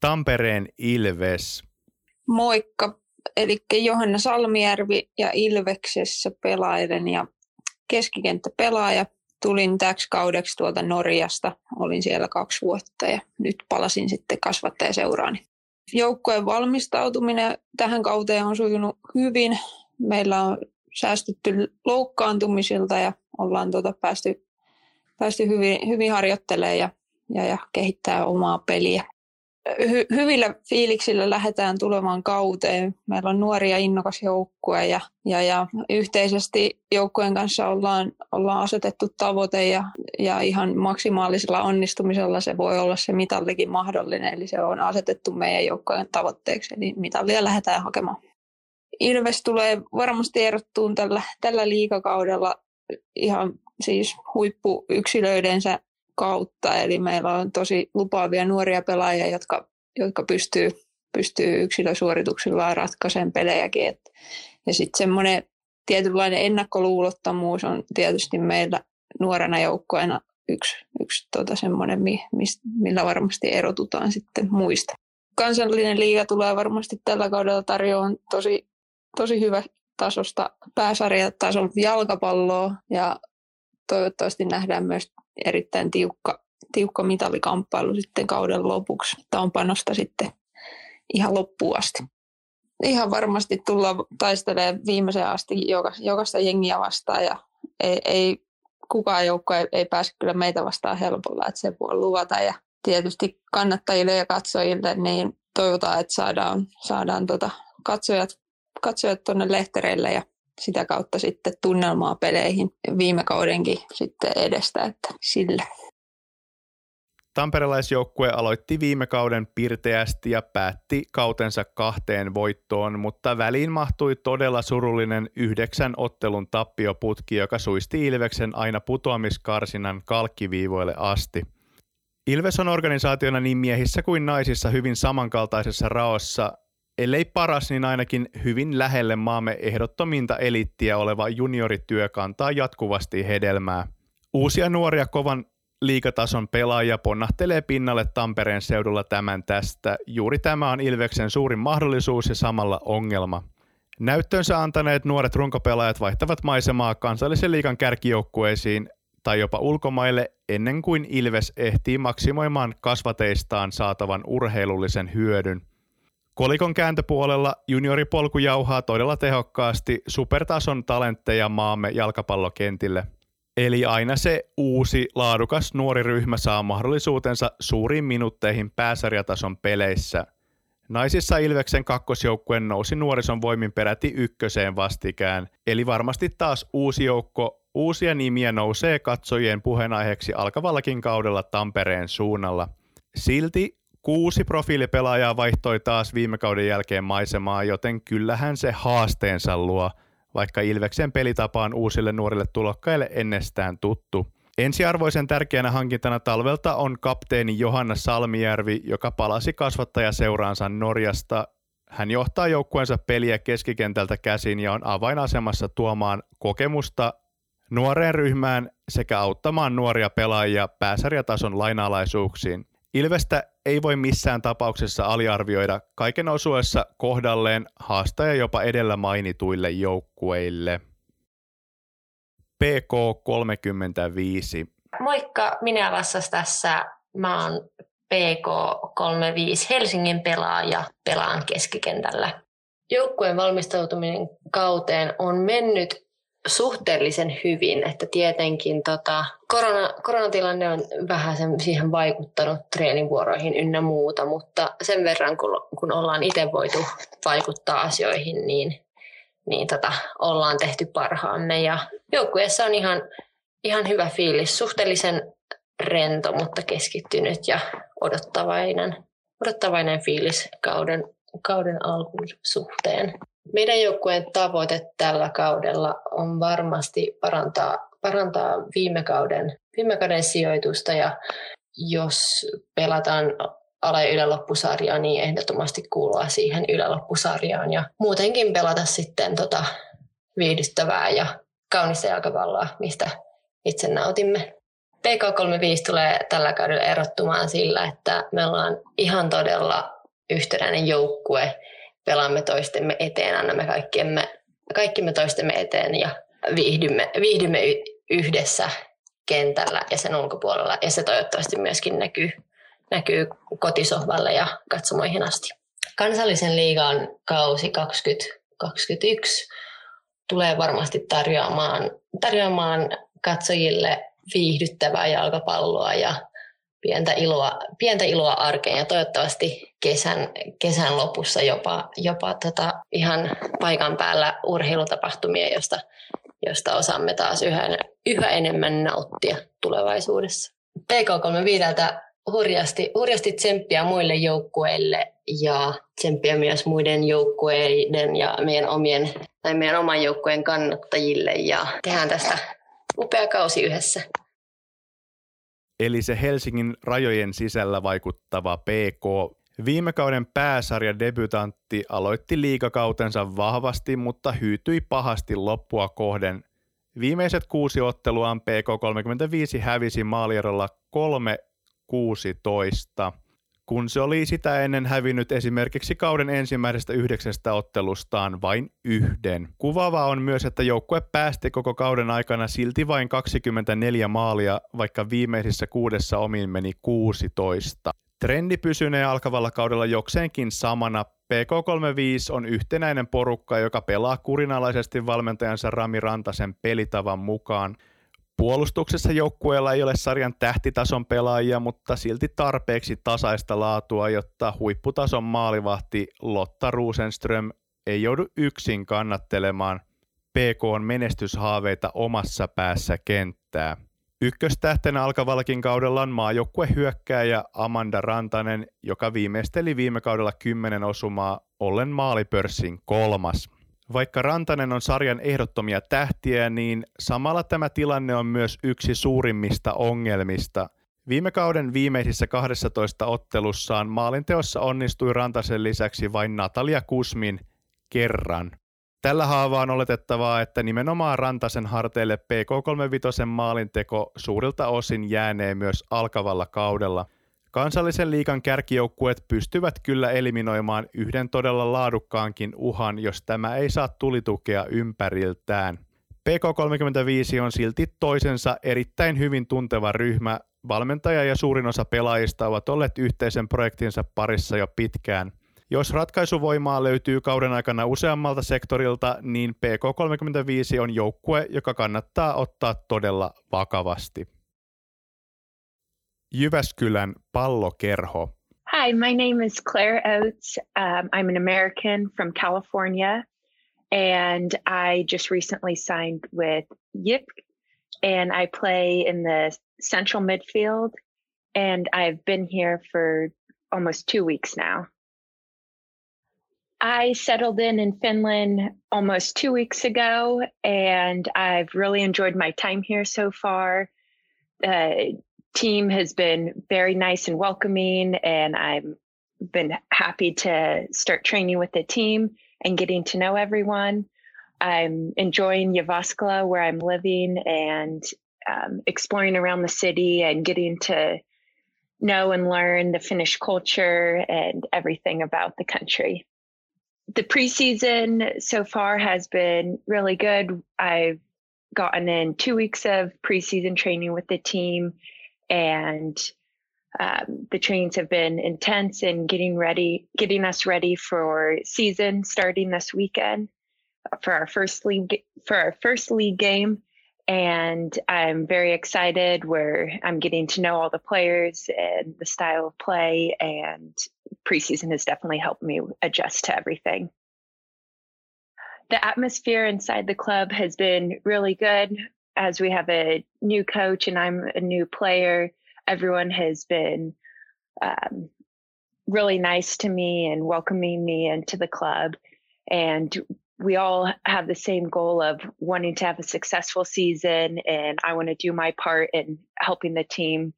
Tampereen Ilves. Moikka, eli Johanna Salmijärvi ja Ilveksessä pelailen ja keskikenttäpelaaja tulin täksi kaudeksi tuolta Norjasta. Olin siellä kaksi vuotta ja nyt palasin sitten kasvattajaseuraani. Joukkojen valmistautuminen tähän kauteen on sujunut hyvin. Meillä on säästytty loukkaantumisilta ja ollaan tuota päästy, päästy hyvin, hyvin harjoittelemaan ja, ja, ja kehittää omaa peliä hy- hyvillä fiiliksillä lähdetään tulemaan kauteen. Meillä on nuoria innokas joukkue ja, ja, ja yhteisesti joukkueen kanssa ollaan, ollaan asetettu tavoite ja, ja ihan maksimaalisella onnistumisella se voi olla se mitallikin mahdollinen. Eli se on asetettu meidän joukkueen tavoitteeksi, eli mitallia lähdetään hakemaan. Ilves tulee varmasti erottuun tällä, tällä liikakaudella ihan siis huippuyksilöidensä kautta. Eli meillä on tosi lupaavia nuoria pelaajia, jotka, jotka pystyy, pystyy yksilösuorituksillaan ratkaisemaan pelejäkin. Et, ja sitten semmoinen tietynlainen ennakkoluulottomuus on tietysti meillä nuorena joukkoina yksi, yksi tota semmoinen, millä varmasti erotutaan sitten muista. Kansallinen liiga tulee varmasti tällä kaudella tarjoamaan tosi, tosi hyvä tasosta pääsarjatason jalkapalloa ja toivottavasti nähdään myös erittäin tiukka, tiukka mitalikamppailu sitten kauden lopuksi. Tämä on panosta sitten ihan loppuun asti. Ihan varmasti tullaan taistelemaan viimeiseen asti jokaista jengiä vastaan ja ei, ei kukaan joukko ei, ei pääse kyllä meitä vastaan helpolla, että se voi luvata. Ja tietysti kannattajille ja katsojille niin toivotaan, että saadaan, saadaan tota katsojat, katsojat tuonne lehtereille ja sitä kautta sitten tunnelmaa peleihin viime kaudenkin sitten edestä, että sillä. Tamperelaisjoukkue aloitti viime kauden pirteästi ja päätti kautensa kahteen voittoon, mutta väliin mahtui todella surullinen yhdeksän ottelun tappioputki, joka suisti Ilveksen aina putoamiskarsinan kalkkiviivoille asti. Ilves on organisaationa niin miehissä kuin naisissa hyvin samankaltaisessa raossa, ellei paras, niin ainakin hyvin lähelle maamme ehdottominta elittiä oleva juniorityö kantaa jatkuvasti hedelmää. Uusia nuoria kovan liikatason pelaajia ponnahtelee pinnalle Tampereen seudulla tämän tästä. Juuri tämä on Ilveksen suurin mahdollisuus ja samalla ongelma. Näyttönsä antaneet nuoret runkopelaajat vaihtavat maisemaa kansallisen liikan kärkijoukkueisiin tai jopa ulkomaille ennen kuin Ilves ehtii maksimoimaan kasvateistaan saatavan urheilullisen hyödyn – Kolikon kääntöpuolella junioripolku jauhaa todella tehokkaasti supertason talentteja maamme jalkapallokentille. Eli aina se uusi laadukas nuori ryhmä saa mahdollisuutensa suuriin minuutteihin pääsarjatason peleissä. Naisissa Ilveksen kakkosjoukkueen nousi nuorison voimin peräti ykköseen vastikään, eli varmasti taas uusi joukko, uusia nimiä nousee katsojien puheenaiheeksi alkavallakin kaudella Tampereen suunnalla. Silti Kuusi profiilipelaajaa vaihtoi taas viime kauden jälkeen maisemaa, joten kyllähän se haasteensa luo, vaikka Ilveksen pelitapa on uusille nuorille tulokkaille ennestään tuttu. Ensiarvoisen tärkeänä hankintana talvelta on kapteeni Johanna Salmijärvi, joka palasi kasvattajaseuraansa Norjasta. Hän johtaa joukkueensa peliä keskikentältä käsin ja on avainasemassa tuomaan kokemusta nuoreen ryhmään sekä auttamaan nuoria pelaajia pääsarjatason lainalaisuuksiin. Ilvestä ei voi missään tapauksessa aliarvioida kaiken osuessa kohdalleen haastaja jopa edellä mainituille joukkueille. PK35. Moikka, minä Vassas tässä. Mä oon PK35 Helsingin pelaaja, pelaan keskikentällä. Joukkueen valmistautuminen kauteen on mennyt suhteellisen hyvin, että tietenkin tota, korona, koronatilanne on vähän sen, siihen vaikuttanut treenivuoroihin ynnä muuta, mutta sen verran kun, kun ollaan itse voitu vaikuttaa asioihin, niin, niin tota, ollaan tehty parhaamme ja joukkueessa on ihan, ihan hyvä fiilis, suhteellisen rento, mutta keskittynyt ja odottavainen, odottavainen fiilis kauden, kauden alkun suhteen. Meidän joukkueen tavoite tällä kaudella on varmasti parantaa, parantaa viime, kauden, viime kauden sijoitusta ja jos pelataan ala- ja yläloppusarjaa, niin ehdottomasti kuulua siihen yläloppusarjaan ja muutenkin pelata sitten tota viihdyttävää ja kaunista jalkapalloa, mistä itse nautimme. PK35 tulee tällä kaudella erottumaan sillä, että me ollaan ihan todella yhtenäinen joukkue pelaamme toistemme eteen, annamme kaikkiemme, kaikkimme toistemme eteen ja viihdymme, viihdymme yhdessä kentällä ja sen ulkopuolella. Ja se toivottavasti myöskin näkyy, näkyy kotisohvalle ja katsomoihin asti. Kansallisen liigan kausi 2021 tulee varmasti tarjoamaan, tarjoamaan katsojille viihdyttävää jalkapalloa ja pientä iloa, pientä iloa arkeen ja toivottavasti kesän, kesän lopussa jopa, jopa tota ihan paikan päällä urheilutapahtumia, josta, josta osaamme taas yhä, yhä enemmän nauttia tulevaisuudessa. PK35 hurjasti, hurjasti tsemppiä muille joukkueille ja tsemppiä myös muiden joukkueiden ja meidän, omien, tai meidän oman joukkueen kannattajille ja tehdään tästä upea kausi yhdessä eli se Helsingin rajojen sisällä vaikuttava PK. Viime kauden pääsarjadebutantti aloitti liikakautensa vahvasti, mutta hyytyi pahasti loppua kohden. Viimeiset kuusi otteluaan PK35 hävisi maalierolla 3-16 kun se oli sitä ennen hävinnyt esimerkiksi kauden ensimmäisestä yhdeksästä ottelustaan vain yhden. Kuvaavaa on myös, että joukkue päästi koko kauden aikana silti vain 24 maalia, vaikka viimeisissä kuudessa omiin meni 16. Trendi pysynee alkavalla kaudella jokseenkin samana. PK35 on yhtenäinen porukka, joka pelaa kurinalaisesti valmentajansa Rami Rantasen pelitavan mukaan – Puolustuksessa joukkueella ei ole sarjan tähtitason pelaajia, mutta silti tarpeeksi tasaista laatua, jotta huipputason maalivahti Lotta Rosenström ei joudu yksin kannattelemaan PKn menestyshaaveita omassa päässä kenttää. Ykköstähtenä alkavallakin kaudella on maajoukkue hyökkääjä Amanda Rantanen, joka viimeisteli viime kaudella kymmenen osumaa ollen maalipörssin kolmas. Vaikka Rantanen on sarjan ehdottomia tähtiä, niin samalla tämä tilanne on myös yksi suurimmista ongelmista. Viime kauden viimeisissä 12 ottelussaan maalinteossa onnistui Rantasen lisäksi vain Natalia Kusmin kerran. Tällä haavaa on oletettavaa, että nimenomaan Rantasen harteille PK35 maalinteko suurilta osin jäänee myös alkavalla kaudella – Kansallisen liikan kärkijoukkueet pystyvät kyllä eliminoimaan yhden todella laadukkaankin uhan, jos tämä ei saa tulitukea ympäriltään. PK35 on silti toisensa erittäin hyvin tunteva ryhmä. Valmentaja ja suurin osa pelaajista ovat olleet yhteisen projektinsa parissa jo pitkään. Jos ratkaisuvoimaa löytyy kauden aikana useammalta sektorilta, niin PK35 on joukkue, joka kannattaa ottaa todella vakavasti. Jyväskylän pallokerho. Hi, my name is Claire Oates. Um, I'm an American from California, and I just recently signed with Yip, and I play in the central midfield, and I've been here for almost two weeks now. I settled in in Finland almost two weeks ago, and I've really enjoyed my time here so far. Uh, team has been very nice and welcoming, and I've been happy to start training with the team and getting to know everyone. I'm enjoying Yavaskala where I'm living and um, exploring around the city and getting to know and learn the Finnish culture and everything about the country. The preseason so far has been really good. I've gotten in two weeks of preseason training with the team, and um, the trainings have been intense and getting ready, getting us ready for season starting this weekend for our first league for our first league game and I'm very excited where I'm getting to know all the players and the style of play and preseason has definitely helped me adjust to everything. The atmosphere inside the club has been really good as we have a new coach and I'm a new player. Everyone has been um, really nice to me and welcoming me into the club. And we all have the same goal of wanting to have a successful season, and I want to do my part in helping the team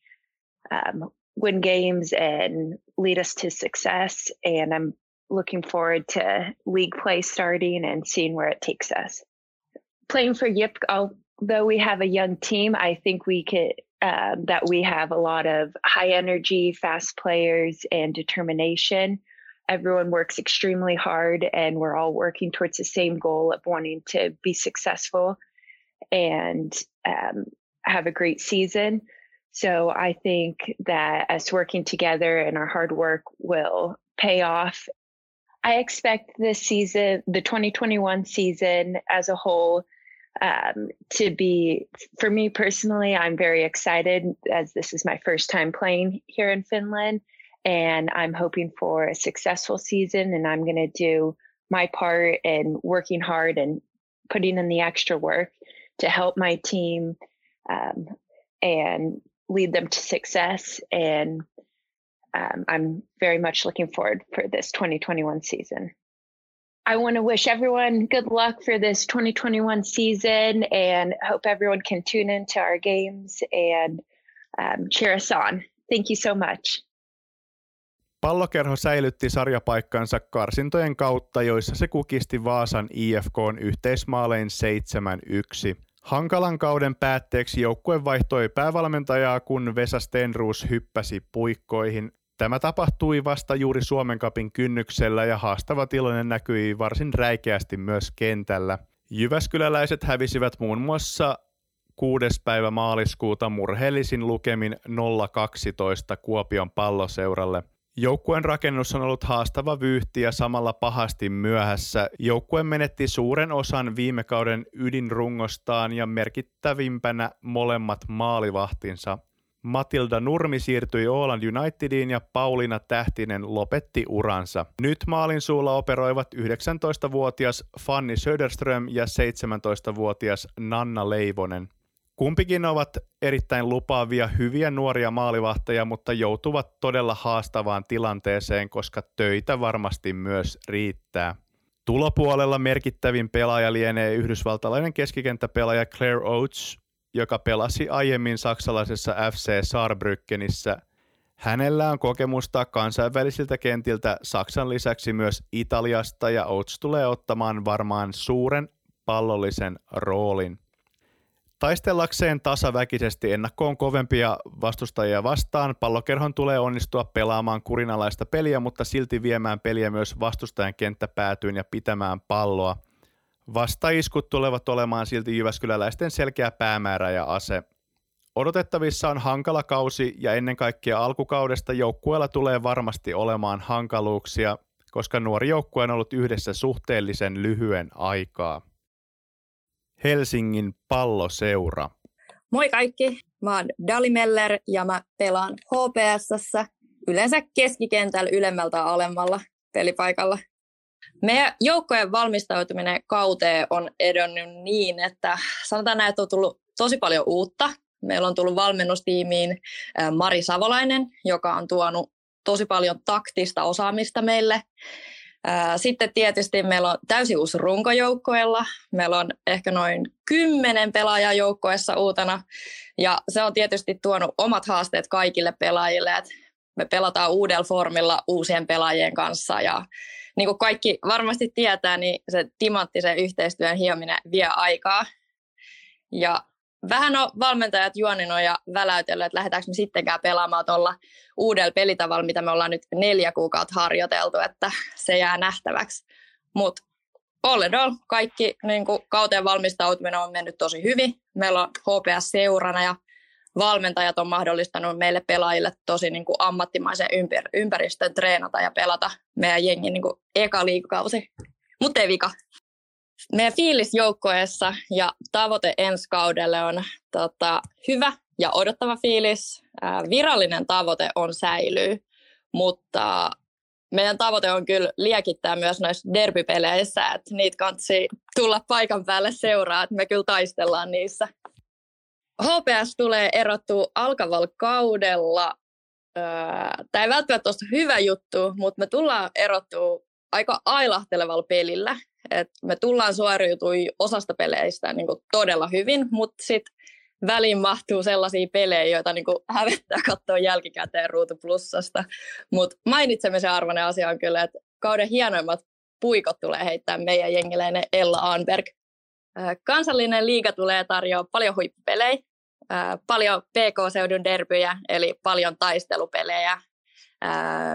um, win games and lead us to success. And I'm looking forward to league play starting and seeing where it takes us. Playing for Yip, although we have a young team, I think we could. Um, that we have a lot of high energy, fast players, and determination everyone works extremely hard and we're all working towards the same goal of wanting to be successful and um, have a great season. So I think that us working together and our hard work will pay off. I expect this season, the 2021 season as a whole, um, to be, for me personally, I'm very excited as this is my first time playing here in Finland and I'm hoping for a successful season. And I'm going to do my part in working hard and putting in the extra work to help my team um, and lead them to success. And um, I'm very much looking forward for this 2021 season. I want to wish everyone good luck for this 2021 season and hope everyone can tune into our games and um, cheer us on. Thank you so much. Pallokerho säilytti sarjapaikkansa karsintojen kautta, joissa se kukisti Vaasan IFKn yhteismaalein 7-1. Hankalan kauden päätteeksi joukkue vaihtoi päävalmentajaa, kun Vesa Stenruus hyppäsi puikkoihin. Tämä tapahtui vasta juuri Suomen kapin kynnyksellä ja haastava tilanne näkyi varsin räikeästi myös kentällä. Jyväskyläläiset hävisivät muun muassa 6. päivä maaliskuuta murheellisin lukemin 0-12 Kuopion palloseuralle – Joukkueen rakennus on ollut haastava vyyhti ja samalla pahasti myöhässä. Joukkue menetti suuren osan viime kauden ydinrungostaan ja merkittävimpänä molemmat maalivahtinsa. Matilda Nurmi siirtyi Åland Unitediin ja Pauliina Tähtinen lopetti uransa. Nyt maalin suulla operoivat 19-vuotias Fanny Söderström ja 17-vuotias Nanna Leivonen. Kumpikin ovat erittäin lupaavia, hyviä nuoria maalivahteja, mutta joutuvat todella haastavaan tilanteeseen, koska töitä varmasti myös riittää. Tulopuolella merkittävin pelaaja lienee yhdysvaltalainen keskikenttäpelaaja Claire Oates, joka pelasi aiemmin saksalaisessa FC Saarbrückenissä. Hänellä on kokemusta kansainvälisiltä kentiltä Saksan lisäksi myös Italiasta ja Oates tulee ottamaan varmaan suuren pallollisen roolin. Taistellakseen tasaväkisesti ennakkoon kovempia vastustajia vastaan, pallokerhon tulee onnistua pelaamaan kurinalaista peliä, mutta silti viemään peliä myös vastustajan kenttäpäätyyn ja pitämään palloa. Vastaiskut tulevat olemaan silti Jyväskyläläisten selkeä päämäärä ja ase. Odotettavissa on hankala kausi ja ennen kaikkea alkukaudesta joukkueella tulee varmasti olemaan hankaluuksia, koska nuori joukkue on ollut yhdessä suhteellisen lyhyen aikaa. Helsingin palloseura. Moi kaikki, mä oon Dali Meller ja mä pelaan HPSssä yleensä keskikentällä ylemmältä alemmalla pelipaikalla. Meidän joukkojen valmistautuminen kauteen on edennyt niin, että sanotaan näin, että on tullut tosi paljon uutta. Meillä on tullut valmennustiimiin Mari Savolainen, joka on tuonut tosi paljon taktista osaamista meille. Sitten tietysti meillä on täysin uusi runkojoukkoilla. Meillä on ehkä noin kymmenen pelaajaa joukkoessa uutena. Ja se on tietysti tuonut omat haasteet kaikille pelaajille. Me pelataan uudella formilla uusien pelaajien kanssa. Ja niin kuin kaikki varmasti tietää, niin se timanttisen yhteistyön hiominen vie aikaa. Ja vähän on valmentajat juoninut ja väläytellyt, että lähdetäänkö me sittenkään pelaamaan tuolla uudella pelitavalla, mitä me ollaan nyt neljä kuukautta harjoiteltu, että se jää nähtäväksi. Mutta all in all, kaikki niin kuin kauteen valmistautuminen on mennyt tosi hyvin. Meillä on HPS-seurana ja valmentajat on mahdollistanut meille pelaajille tosi niin kuin ammattimaisen ympär- ympäristön treenata ja pelata meidän jengin niin kuin eka liikakausi. Mutta ei vika. Meidän fiilis joukkoessa ja tavoite ensi kaudelle on tota, hyvä ja odottava fiilis. Ää, virallinen tavoite on säilyy, mutta meidän tavoite on kyllä liekittää myös noissa derbypeleissä, että niitä kansi tulla paikan päälle seuraa, että me kyllä taistellaan niissä. HPS tulee erottua alkavalla kaudella. Tämä ei välttämättä ole hyvä juttu, mutta me tullaan erottua aika ailahtelevalla pelillä. Et me tullaan suoriutui osasta peleistä niin kuin todella hyvin, mutta sitten väliin mahtuu sellaisia pelejä, joita niin kuin hävettää katsoa jälkikäteen Ruutu Plussasta. Mutta mainitsemisen arvoinen asia on kyllä, että kauden hienoimmat puikot tulee heittää meidän jengiläinen Ella Anberg. Kansallinen liiga tulee tarjoamaan paljon huippupelejä, paljon PK-seudun derbyjä, eli paljon taistelupelejä.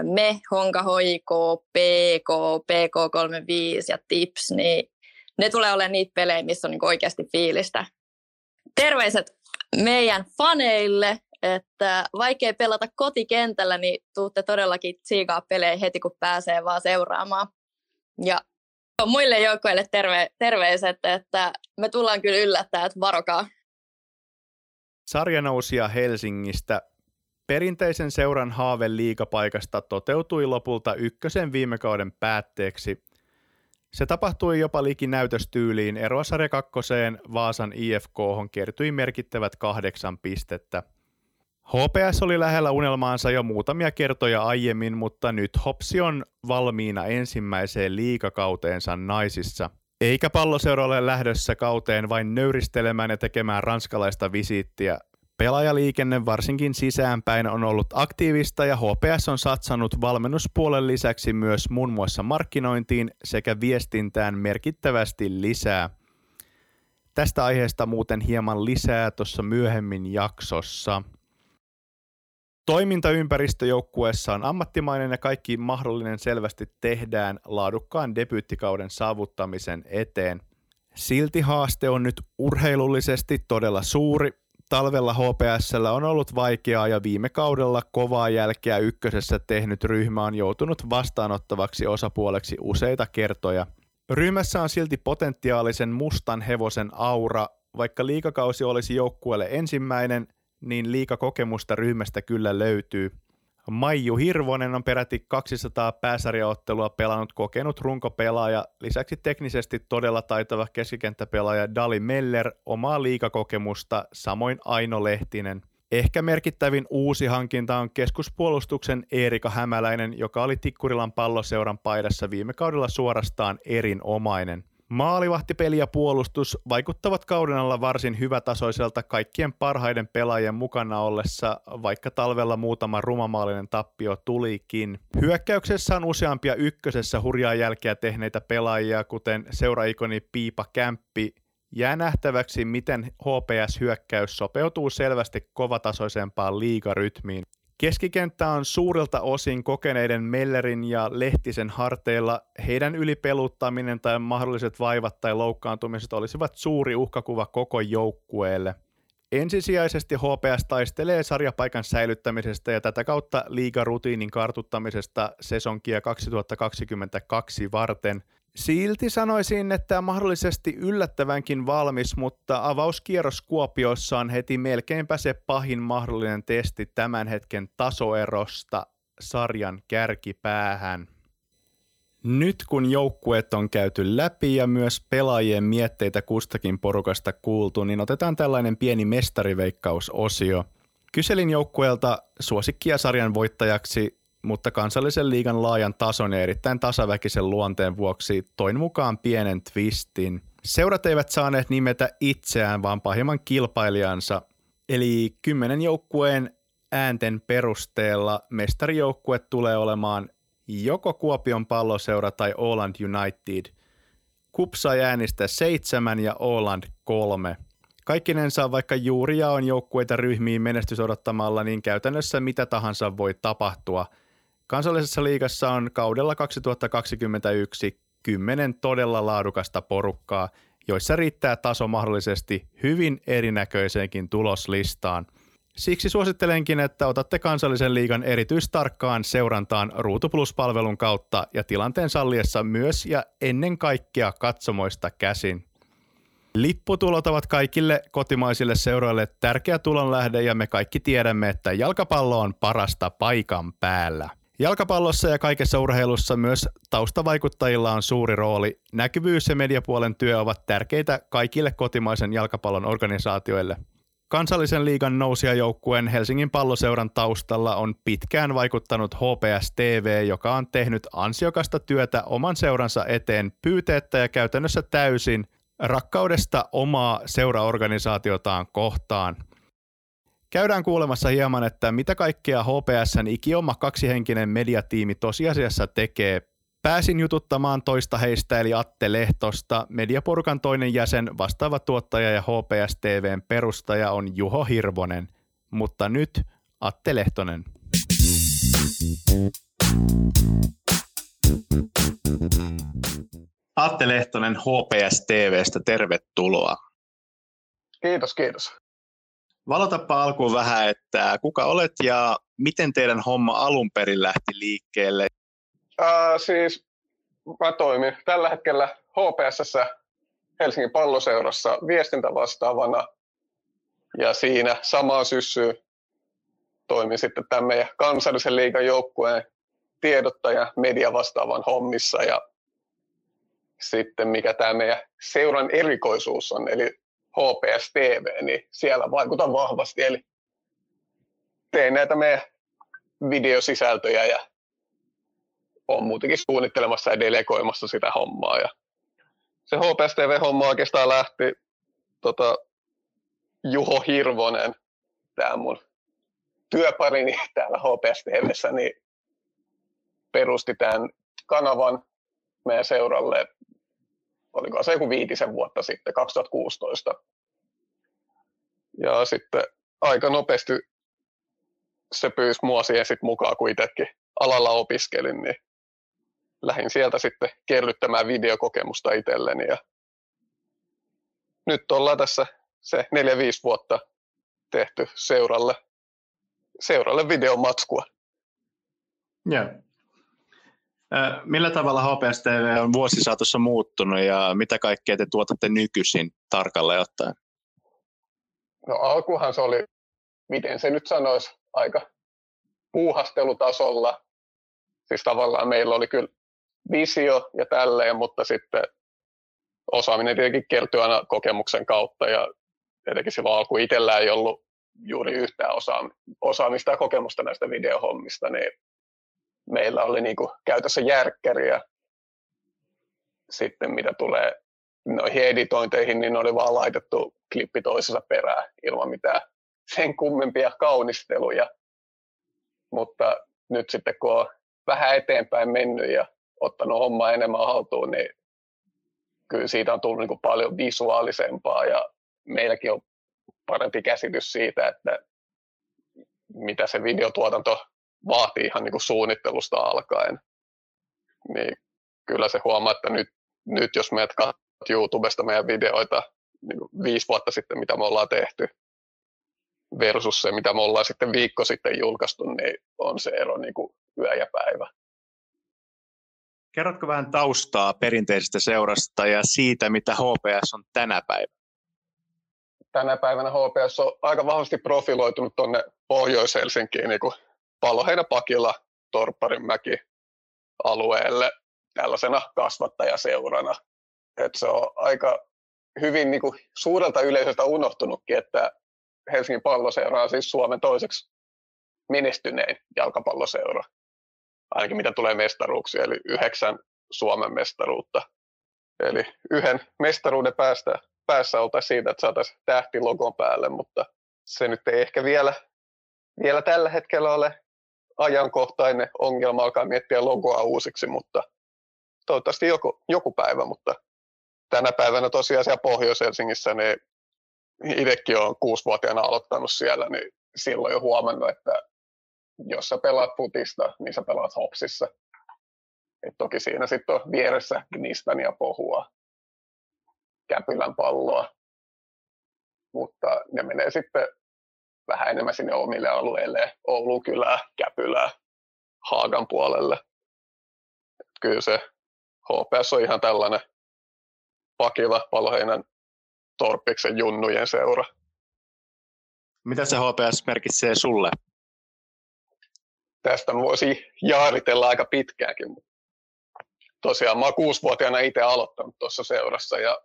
Me, Honka Hoiko, PK, PK35 ja Tips, niin ne tulee olemaan niitä pelejä, missä on niin oikeasti fiilistä. Terveiset meidän faneille, että vaikea pelata kotikentällä, niin tuutte todellakin tsiikaa pelejä heti, kun pääsee vaan seuraamaan. Ja muille joukkoille terve, terveiset, että me tullaan kyllä yllättää, että varokaa. Sarjanousia Helsingistä. Perinteisen seuran haave liikapaikasta toteutui lopulta ykkösen viime kauden päätteeksi. Se tapahtui jopa likinäytöstyyliin eroa sarja kakkoseen Vaasan IFK kertyi merkittävät kahdeksan pistettä. HPS oli lähellä unelmaansa jo muutamia kertoja aiemmin, mutta nyt Hopsi on valmiina ensimmäiseen liikakauteensa naisissa. Eikä palloseura ole lähdössä kauteen vain nöyristelemään ja tekemään ranskalaista visiittiä. Pelaajaliikenne varsinkin sisäänpäin on ollut aktiivista ja HPS on satsannut valmennuspuolen lisäksi myös muun muassa markkinointiin sekä viestintään merkittävästi lisää. Tästä aiheesta muuten hieman lisää tuossa myöhemmin jaksossa. Toimintaympäristö joukkueessa on ammattimainen ja kaikki mahdollinen selvästi tehdään laadukkaan debyyttikauden saavuttamisen eteen. Silti haaste on nyt urheilullisesti todella suuri talvella HPSllä on ollut vaikeaa ja viime kaudella kovaa jälkeä ykkösessä tehnyt ryhmä on joutunut vastaanottavaksi osapuoleksi useita kertoja. Ryhmässä on silti potentiaalisen mustan hevosen aura, vaikka liikakausi olisi joukkueelle ensimmäinen, niin liikakokemusta ryhmästä kyllä löytyy – Maiju Hirvonen on peräti 200 pääsarjaottelua pelannut kokenut runkopelaaja, lisäksi teknisesti todella taitava keskikenttäpelaaja Dali Meller omaa liikakokemusta, samoin Aino Lehtinen. Ehkä merkittävin uusi hankinta on keskuspuolustuksen Eerika Hämäläinen, joka oli Tikkurilan palloseuran paidassa viime kaudella suorastaan erinomainen. Maalivahtipeli ja puolustus vaikuttavat kauden alla varsin hyvätasoiselta kaikkien parhaiden pelaajien mukana ollessa, vaikka talvella muutama rumamaalinen tappio tulikin. Hyökkäyksessä on useampia ykkösessä hurjaa jälkeä tehneitä pelaajia, kuten seuraikoni Piipa Kämppi. Jää nähtäväksi, miten HPS-hyökkäys sopeutuu selvästi kovatasoisempaan liigarytmiin. Keskikenttä on suurilta osin kokeneiden Mellerin ja Lehtisen harteilla. Heidän ylipeluttaminen tai mahdolliset vaivat tai loukkaantumiset olisivat suuri uhkakuva koko joukkueelle. Ensisijaisesti HPS taistelee sarjapaikan säilyttämisestä ja tätä kautta liigarutiinin kartuttamisesta sesonkia 2022 varten – Silti sanoisin, että mahdollisesti yllättävänkin valmis, mutta avauskierros Kuopiossa on heti melkeinpä se pahin mahdollinen testi tämän hetken tasoerosta sarjan kärkipäähän. Nyt kun joukkueet on käyty läpi ja myös pelaajien mietteitä kustakin porukasta kuultu, niin otetaan tällainen pieni mestariveikkausosio. Kyselin joukkueelta suosikkia sarjan voittajaksi mutta kansallisen liigan laajan tason ja erittäin tasaväkisen luonteen vuoksi toin mukaan pienen twistin. Seurat eivät saaneet nimetä itseään, vaan pahimman kilpailijansa. Eli kymmenen joukkueen äänten perusteella mestarijoukkue tulee olemaan joko Kuopion palloseura tai Åland United. KUP sai äänistä seitsemän ja Åland kolme. Kaikkinensa vaikka juuri ja on joukkueita ryhmiin menestys odottamalla, niin käytännössä mitä tahansa voi tapahtua. Kansallisessa liigassa on kaudella 2021 kymmenen todella laadukasta porukkaa, joissa riittää taso mahdollisesti hyvin erinäköiseenkin tuloslistaan. Siksi suosittelenkin, että otatte kansallisen liigan erityistarkkaan seurantaan Ruutu Plus-palvelun kautta ja tilanteen salliessa myös ja ennen kaikkea katsomoista käsin. Lipputulot ovat kaikille kotimaisille seuroille tärkeä tulonlähde ja me kaikki tiedämme, että jalkapallo on parasta paikan päällä. Jalkapallossa ja kaikessa urheilussa myös taustavaikuttajilla on suuri rooli. Näkyvyys ja mediapuolen työ ovat tärkeitä kaikille kotimaisen jalkapallon organisaatioille. Kansallisen liigan nousijajoukkueen Helsingin palloseuran taustalla on pitkään vaikuttanut HPS TV, joka on tehnyt ansiokasta työtä oman seuransa eteen pyyteettä ja käytännössä täysin rakkaudesta omaa seuraorganisaatiotaan kohtaan. Käydään kuulemassa hieman, että mitä kaikkea HPSn ikioma kaksihenkinen mediatiimi tosiasiassa tekee. Pääsin jututtamaan toista heistä eli Atte Lehtosta. Mediaporukan toinen jäsen, vastaava tuottaja ja HPS TVn perustaja on Juho Hirvonen. Mutta nyt Atte Lehtonen. Atte Lehtonen HPS TVstä, tervetuloa. Kiitos, kiitos. Valotapa alkuun vähän, että kuka olet ja miten teidän homma alun perin lähti liikkeelle? Uh, siis mä toimin tällä hetkellä HPSS Helsingin palloseurassa viestintävastaavana ja siinä samaa syssyä toimin sitten tämän meidän kansallisen liigan joukkueen tiedottaja mediavastaavan hommissa ja sitten mikä tämä meidän seuran erikoisuus on, eli HPS TV, niin siellä vaikutan vahvasti. Eli teen näitä meidän videosisältöjä ja on muutenkin suunnittelemassa ja delegoimassa sitä hommaa. Ja se HPS TV-homma oikeastaan lähti tota, Juho Hirvonen, tämä mun työparini täällä HPS TVssä, niin perusti tämän kanavan meidän seuralle oliko se joku viitisen vuotta sitten, 2016. Ja sitten aika nopeasti se pyysi mua siihen sitten mukaan, kun itsekin alalla opiskelin, niin lähdin sieltä sitten kerryttämään videokokemusta itselleni. Ja nyt ollaan tässä se neljä 5 vuotta tehty seuralle, seuralle videomatskua. Joo. Millä tavalla HPS TV on vuosisaatossa muuttunut ja mitä kaikkea te tuotatte nykyisin tarkalleen ottaen? No alkuhan se oli, miten se nyt sanoisi, aika puuhastelutasolla. Siis tavallaan meillä oli kyllä visio ja tälleen, mutta sitten osaaminen tietenkin kertyi aina kokemuksen kautta ja tietenkin silloin alku itsellä ei ollut juuri yhtään osaamista ja kokemusta näistä videohommista, niin meillä oli niin kuin käytössä järkkäriä. Sitten mitä tulee noihin editointeihin, niin oli vaan laitettu klippi toisensa perään ilman mitään sen kummempia kaunisteluja. Mutta nyt sitten kun on vähän eteenpäin mennyt ja ottanut homma enemmän haltuun, niin kyllä siitä on tullut niin kuin paljon visuaalisempaa ja meilläkin on parempi käsitys siitä, että mitä se videotuotanto vaatii ihan niin kuin suunnittelusta alkaen. Niin kyllä se huomaa, että nyt, nyt jos meidät katsot YouTubesta meidän videoita niin kuin viisi vuotta sitten, mitä me ollaan tehty, versus se, mitä me ollaan sitten viikko sitten julkaistu, niin on se ero niin kuin yö ja päivä. Kerrotko vähän taustaa perinteisestä seurasta ja siitä, mitä HPS on tänä päivänä? Tänä päivänä HPS on aika vahvasti profiloitunut tuonne Pohjois-Helsinkiin niin kuin Paloheinäpakilla Torpparinmäki alueelle tällaisena kasvattajaseurana. Et se on aika hyvin niin kuin suurelta yleisöltä unohtunutkin, että Helsingin palloseura on siis Suomen toiseksi menestynein jalkapalloseura. Ainakin mitä tulee mestaruuksia, eli yhdeksän Suomen mestaruutta. Eli yhden mestaruuden päästä, päässä oltaisiin siitä, että saataisiin tähti logon päälle, mutta se nyt ei ehkä vielä, vielä tällä hetkellä ole ajankohtainen ongelma alkaa miettiä logoa uusiksi, mutta toivottavasti joku, joku päivä, mutta tänä päivänä tosiaan siellä Pohjois-Helsingissä niin itsekin olen kuusivuotiaana aloittanut siellä, niin silloin jo huomannut, että jos sä pelaat putista, niin sä pelaat hopsissa. Et toki siinä sitten on vieressä Gnistania pohua, Käpylän palloa, mutta ne menee sitten vähän enemmän sinne omille alueille, Oulun kylää, Käpylää, Haagan puolelle. Et kyllä se HPS on ihan tällainen Pakila, Paloheinän, Torppiksen junnujen seura. Mitä se HPS merkitsee sulle? Tästä voisi jaaritella aika pitkäänkin. Tosiaan mä oon kuusivuotiaana itse aloittanut tuossa seurassa ja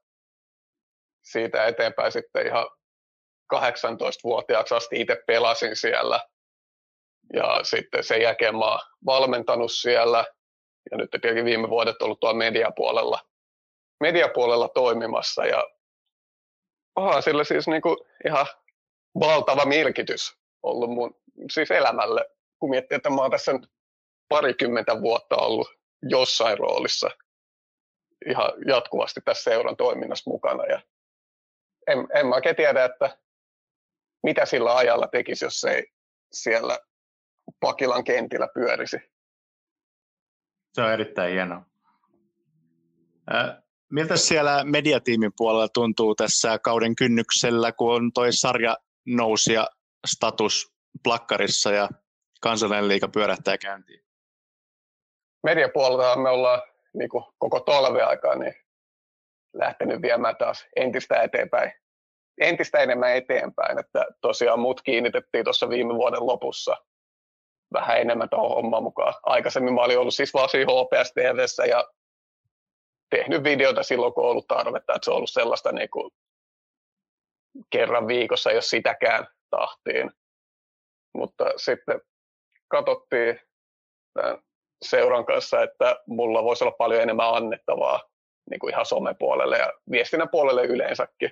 siitä eteenpäin sitten ihan 18-vuotiaaksi asti itse pelasin siellä. Ja sitten sen jälkeen mä oon valmentanut siellä ja nyt tietenkin viime vuodet ollut tuolla mediapuolella, mediapuolella toimimassa ja onhan sillä siis niinku ihan valtava merkitys ollut mun siis elämälle, kun miettii, että mä oon tässä nyt parikymmentä vuotta ollut jossain roolissa ihan jatkuvasti tässä seuran toiminnassa mukana. Ja en, en mä tiedä, että mitä sillä ajalla tekisi, jos ei siellä Pakilan kentillä pyörisi. Se on erittäin hienoa. Miltä siellä mediatiimin puolella tuntuu tässä kauden kynnyksellä, kun on toi sarja nousia status plakkarissa ja kansallinen liiga pyörähtää käyntiin? Mediapuolella me ollaan niin koko talven aikaa niin lähtenyt viemään taas entistä eteenpäin, entistä enemmän eteenpäin. Että tosiaan mut kiinnitettiin tuossa viime vuoden lopussa vähän enemmän tuohon hommaan mukaan. Aikaisemmin mä olin ollut siis siinä HPS TVssä ja tehnyt videoita silloin, kun on ollut tarvetta. Että se on ollut sellaista niin kuin kerran viikossa, jos sitäkään tahtiin. Mutta sitten katsottiin tämän seuran kanssa, että mulla voisi olla paljon enemmän annettavaa niin kuin ihan somepuolelle ja viestinnän puolelle yleensäkin.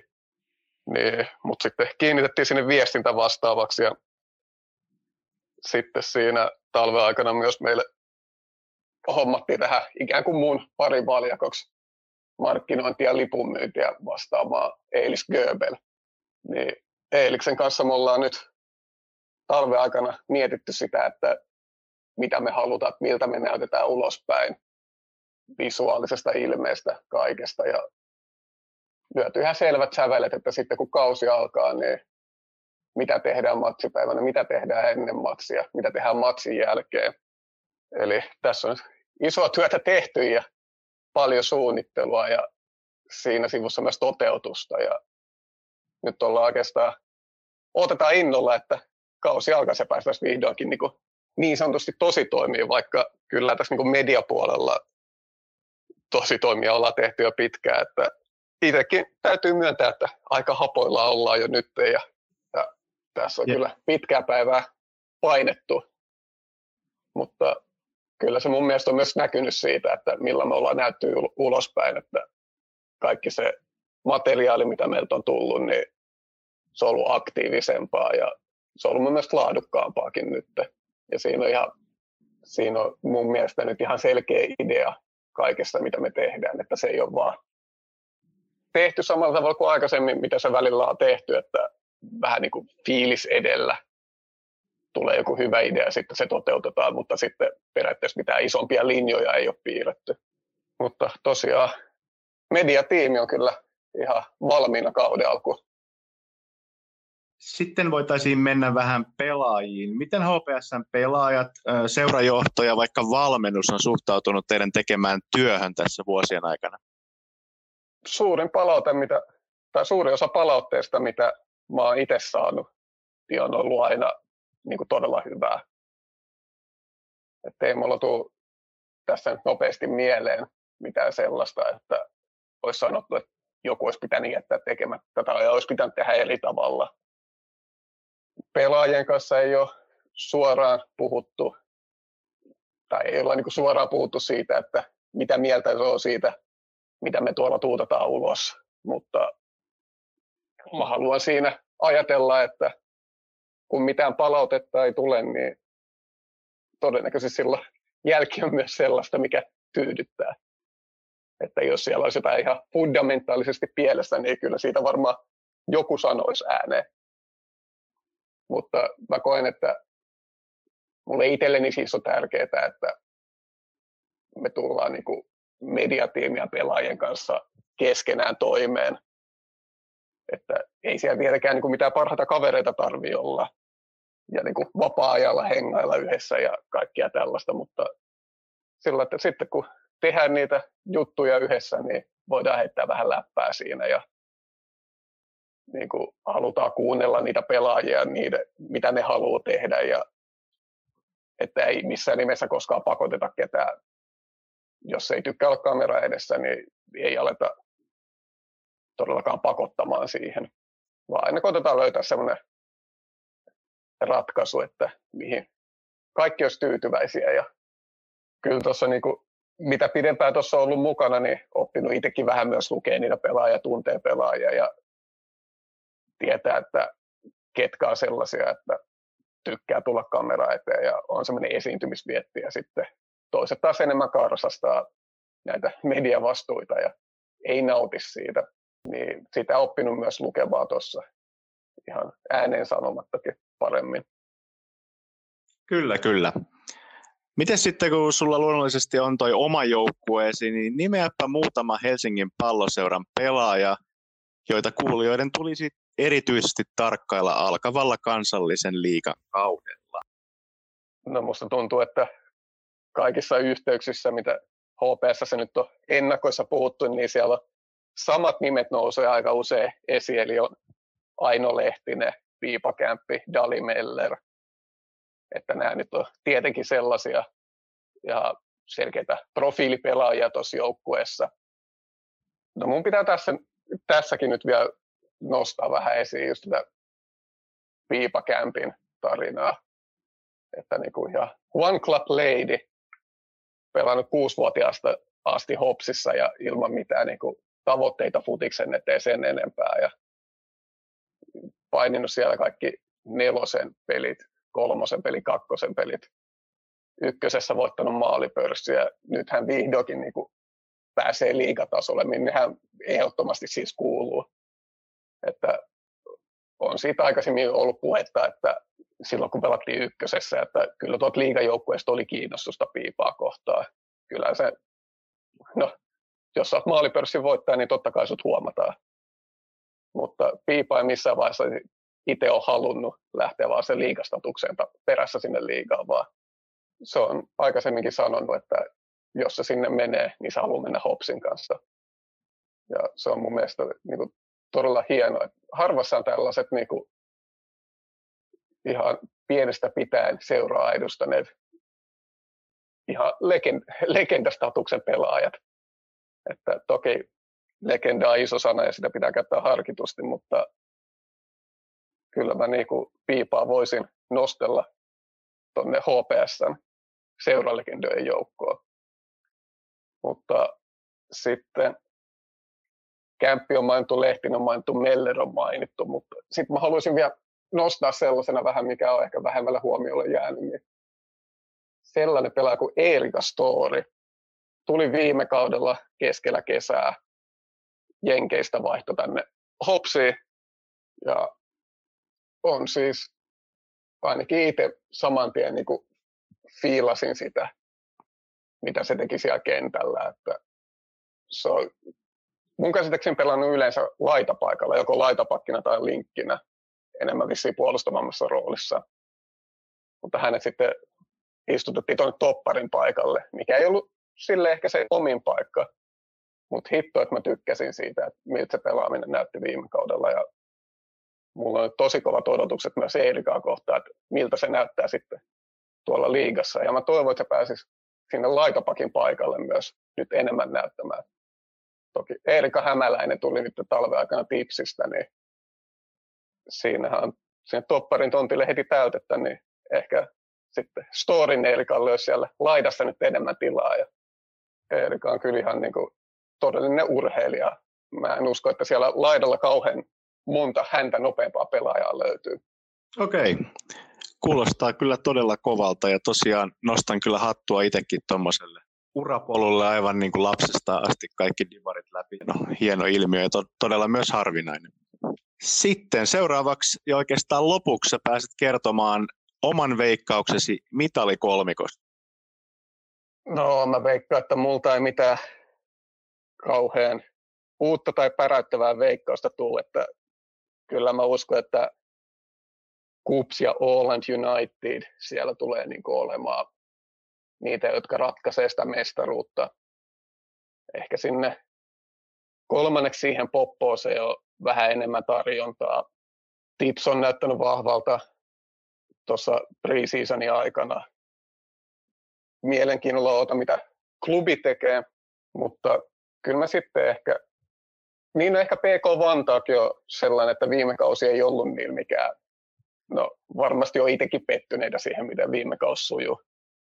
Niin, mutta sitten kiinnitettiin sinne viestintä vastaavaksi ja sitten siinä talven aikana myös meille hommattiin tähän ikään kuin mun pari valjakoksi markkinointia ja lipunmyyntiä vastaamaan Eilis Göbel. Niin Eiliksen kanssa me ollaan nyt talven aikana mietitty sitä, että mitä me halutaan, miltä me näytetään ulospäin visuaalisesta ilmeestä kaikesta. Ja lyöty ihan selvät sävelet, että sitten kun kausi alkaa, niin mitä tehdään matsipäivänä, mitä tehdään ennen matsia, mitä tehdään matsin jälkeen. Eli tässä on isoa työtä tehty ja paljon suunnittelua ja siinä sivussa myös toteutusta. Ja nyt ollaan oikeastaan, otetaan innolla, että kausi alkaa se päästäisiin vihdoinkin niin, kuin niin sanotusti tosi toimii, vaikka kyllä tässä niin mediapuolella tosi toimia ollaan tehty jo pitkään, että itsekin täytyy myöntää, että aika hapoilla ollaan jo nyt ja, ja tässä on ja. kyllä pitkää päivää painettu, mutta kyllä se mun mielestä on myös näkynyt siitä, että millä me ollaan näytty ulospäin, että kaikki se materiaali, mitä meiltä on tullut, niin se on ollut aktiivisempaa ja se on ollut mun mielestä laadukkaampaakin nyt. Ja siinä on, ihan, siinä on mun mielestä nyt ihan selkeä idea kaikesta, mitä me tehdään, että se ei ole vaan tehty samalla tavalla kuin aikaisemmin, mitä se välillä on tehty, että vähän niin kuin fiilis edellä tulee joku hyvä idea, sitten se toteutetaan, mutta sitten periaatteessa mitään isompia linjoja ei ole piirretty. Mutta tosiaan mediatiimi on kyllä ihan valmiina kauden alkuun. Sitten voitaisiin mennä vähän pelaajiin. Miten HPSn pelaajat, seurajohto ja vaikka valmennus on suhtautunut teidän tekemään työhön tässä vuosien aikana? Suurin palaute, mitä, tai suuri osa palautteesta, mitä mä oon itse saanut, niin on ollut aina niin kuin todella hyvää. Että ei mulla tule tässä nyt nopeasti mieleen mitään sellaista, että olisi sanottu, että joku olisi pitänyt jättää tekemättä tai olisi pitänyt tehdä eri tavalla. Pelaajien kanssa ei ole suoraan puhuttu, tai ei olla niin suoraan puhuttu siitä, että mitä mieltä se on siitä, mitä me tuolla tuutetaan ulos. Mutta mä haluan siinä ajatella, että kun mitään palautetta ei tule, niin todennäköisesti silloin jälki on myös sellaista, mikä tyydyttää. Että jos siellä olisi jotain ihan fundamentaalisesti pielessä, niin kyllä siitä varmaan joku sanoisi ääneen. Mutta mä koen, että mulle itselleni siis on tärkeää, että me tullaan niin kuin mediatiimiä pelaajien kanssa keskenään toimeen. Että ei siellä vieläkään niin mitään parhaita kavereita tarvi olla ja niin kuin vapaa-ajalla hengailla yhdessä ja kaikkia tällaista, mutta sillä että sitten kun tehdään niitä juttuja yhdessä, niin voidaan heittää vähän läppää siinä ja niin kuin halutaan kuunnella niitä pelaajia, niitä, mitä ne haluaa tehdä ja että ei missään nimessä koskaan pakoteta ketään. Jos ei tykkää olla kamera edessä, niin ei aleta todellakaan pakottamaan siihen, vaan aina koitetaan löytää sellainen ratkaisu, että mihin kaikki olisi tyytyväisiä. Ja kyllä tuossa niin kuin, mitä pidempään tuossa on ollut mukana, niin oppinut itsekin vähän myös lukea niitä pelaajia, tuntee pelaajia ja tietää, että ketkä on sellaisia, että tykkää tulla kamera eteen ja on semmoinen esiintymisvietti ja sitten toiset taas enemmän karsastaa näitä mediavastuita ja ei nauti siitä. Niin sitä oppinut myös lukemaan tuossa ihan ääneen sanomattakin paremmin. Kyllä, kyllä. Miten sitten, kun sulla luonnollisesti on toi oma joukkueesi, niin nimeäpä muutama Helsingin palloseuran pelaaja, joita kuulijoiden tulisi erityisesti tarkkailla alkavalla kansallisen liikan kaudella? No musta tuntuu, että kaikissa yhteyksissä, mitä HPS nyt on ennakoissa puhuttu, niin siellä samat nimet nousee aika usein esiin, eli on Aino Lehtinen, Piipakämppi, Dali Meller. Että nämä nyt on tietenkin sellaisia ja selkeitä profiilipelaajia tuossa joukkueessa. No mun pitää tässä, tässäkin nyt vielä nostaa vähän esiin just tätä Piipakämpin tarinaa. Että niin kuin, ja One Club Lady pelannut kuusivuotiaasta asti Hopsissa ja ilman mitään niin kuin, tavoitteita futiksen eteen sen enempää. Ja paininut siellä kaikki nelosen pelit, kolmosen pelit, kakkosen pelit. Ykkösessä voittanut maalipörssiä. Nyt hän vihdoinkin niin kuin pääsee liigatasolle, minne hän ehdottomasti siis kuuluu. Että on siitä aikaisemmin ollut puhetta, että silloin kun pelattiin ykkösessä, että kyllä tuot liigajoukkueesta oli kiinnostusta piipaa kohtaa. Kyllä se, no, jos saat maalipörssin voittaa, niin totta kai sut huomataan. Mutta piipaa ei missään vaiheessa itse ole halunnut lähteä vaan sen liigastatukseen perässä sinne liigaan, vaan se on aikaisemminkin sanonut, että jos se sinne menee, niin se haluaa mennä Hopsin kanssa. Ja se on mun mielestä niin kuin, todella hienoa. Harvassa on tällaiset niin kuin, ihan pienestä pitäen seuraa edustaneet ihan legend, legendastatuksen pelaajat. Että toki legenda on iso sana ja sitä pitää käyttää harkitusti, mutta kyllä mä niin piipaa voisin nostella tuonne HPSn seuralegendojen joukkoon. Mutta sitten Kämppi on mainittu, Lehtinen on mainittu, Meller on mainittu, mutta sitten mä haluaisin vielä nostaa sellaisena vähän, mikä on ehkä vähemmällä huomiolle jäänyt, niin sellainen pelaaja kuin Erika Story tuli viime kaudella keskellä kesää Jenkeistä vaihto tänne Hopsiin ja on siis ainakin itse saman tien niin kuin fiilasin sitä, mitä se teki siellä kentällä. Että se on mun käsittääkseni pelannut yleensä laitapaikalla, joko laitapakkina tai linkkinä, enemmän vissiin puolustamammassa roolissa. Mutta hänet sitten istutettiin tuonne topparin paikalle, mikä ei ollut sille ehkä se omin paikka. Mutta hitto, että mä tykkäsin siitä, että miltä se pelaaminen näytti viime kaudella. Ja mulla on tosi kovat odotukset myös Eerikaa kohtaan, että miltä se näyttää sitten tuolla liigassa. Ja mä toivon, että se pääsisi sinne laitapakin paikalle myös nyt enemmän näyttämään. Toki Eerika Hämäläinen tuli nyt talven aikana tipsistä, niin siinähän sen topparin tontille heti täytettä, niin ehkä sitten Storin Eerika löysi siellä laidassa nyt enemmän tilaa. Ja Eerika on kyllä ihan niin kuin todellinen urheilija. Mä en usko, että siellä laidalla kauhean monta häntä nopeampaa pelaajaa löytyy. Okei. Okay. Kuulostaa kyllä todella kovalta ja tosiaan nostan kyllä hattua itsekin tuommoiselle urapolulle aivan niin kuin lapsesta asti kaikki divarit läpi. No, hieno ilmiö ja to- todella myös harvinainen. Sitten seuraavaksi ja oikeastaan lopuksi pääset kertomaan oman veikkauksesi mitalikolmikosta. No mä veikkaan, että multa ei mitään kauhean uutta tai päräyttävää veikkausta tule, että kyllä mä uskon, että Coops ja Åland United siellä tulee niin olemaan niitä, jotka ratkaisee sitä mestaruutta. Ehkä sinne kolmanneksi siihen poppooseen on vähän enemmän tarjontaa. Tips on näyttänyt vahvalta tuossa preseasonin aikana. Mielenkiinnolla ota, mitä klubi tekee, mutta kyllä mä sitten ehkä, niin no ehkä PK Vantaakin on sellainen, että viime kausi ei ollut niin mikään, no varmasti on itsekin pettyneitä siihen, miten viime kausi sujuu.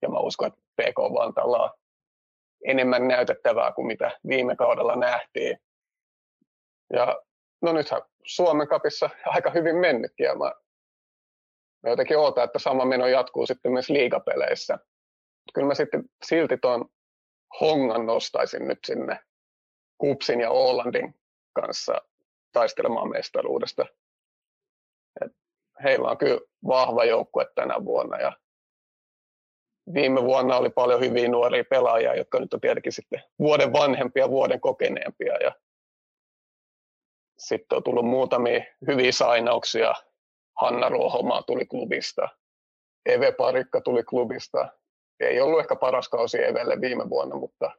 Ja mä uskon, että PK Vantaalla on enemmän näytettävää kuin mitä viime kaudella nähtiin. Ja no nythän Suomen kapissa aika hyvin mennytkin ja mä, jotenkin ootan, että sama meno jatkuu sitten myös liigapeleissä. Kyllä mä sitten silti tuon hongan nostaisin nyt sinne Kupsin ja Ålandin kanssa taistelemaan mestaruudesta. Et heillä on kyllä vahva joukkue tänä vuonna ja viime vuonna oli paljon hyviä nuoria pelaajia, jotka nyt on tietenkin sitten vuoden vanhempia, vuoden kokeneempia ja sitten on tullut muutamia hyviä sainauksia. Hanna Ruohomaa tuli klubista, Eve Parikka tuli klubista. Ei ollut ehkä paras kausi Evelle viime vuonna, mutta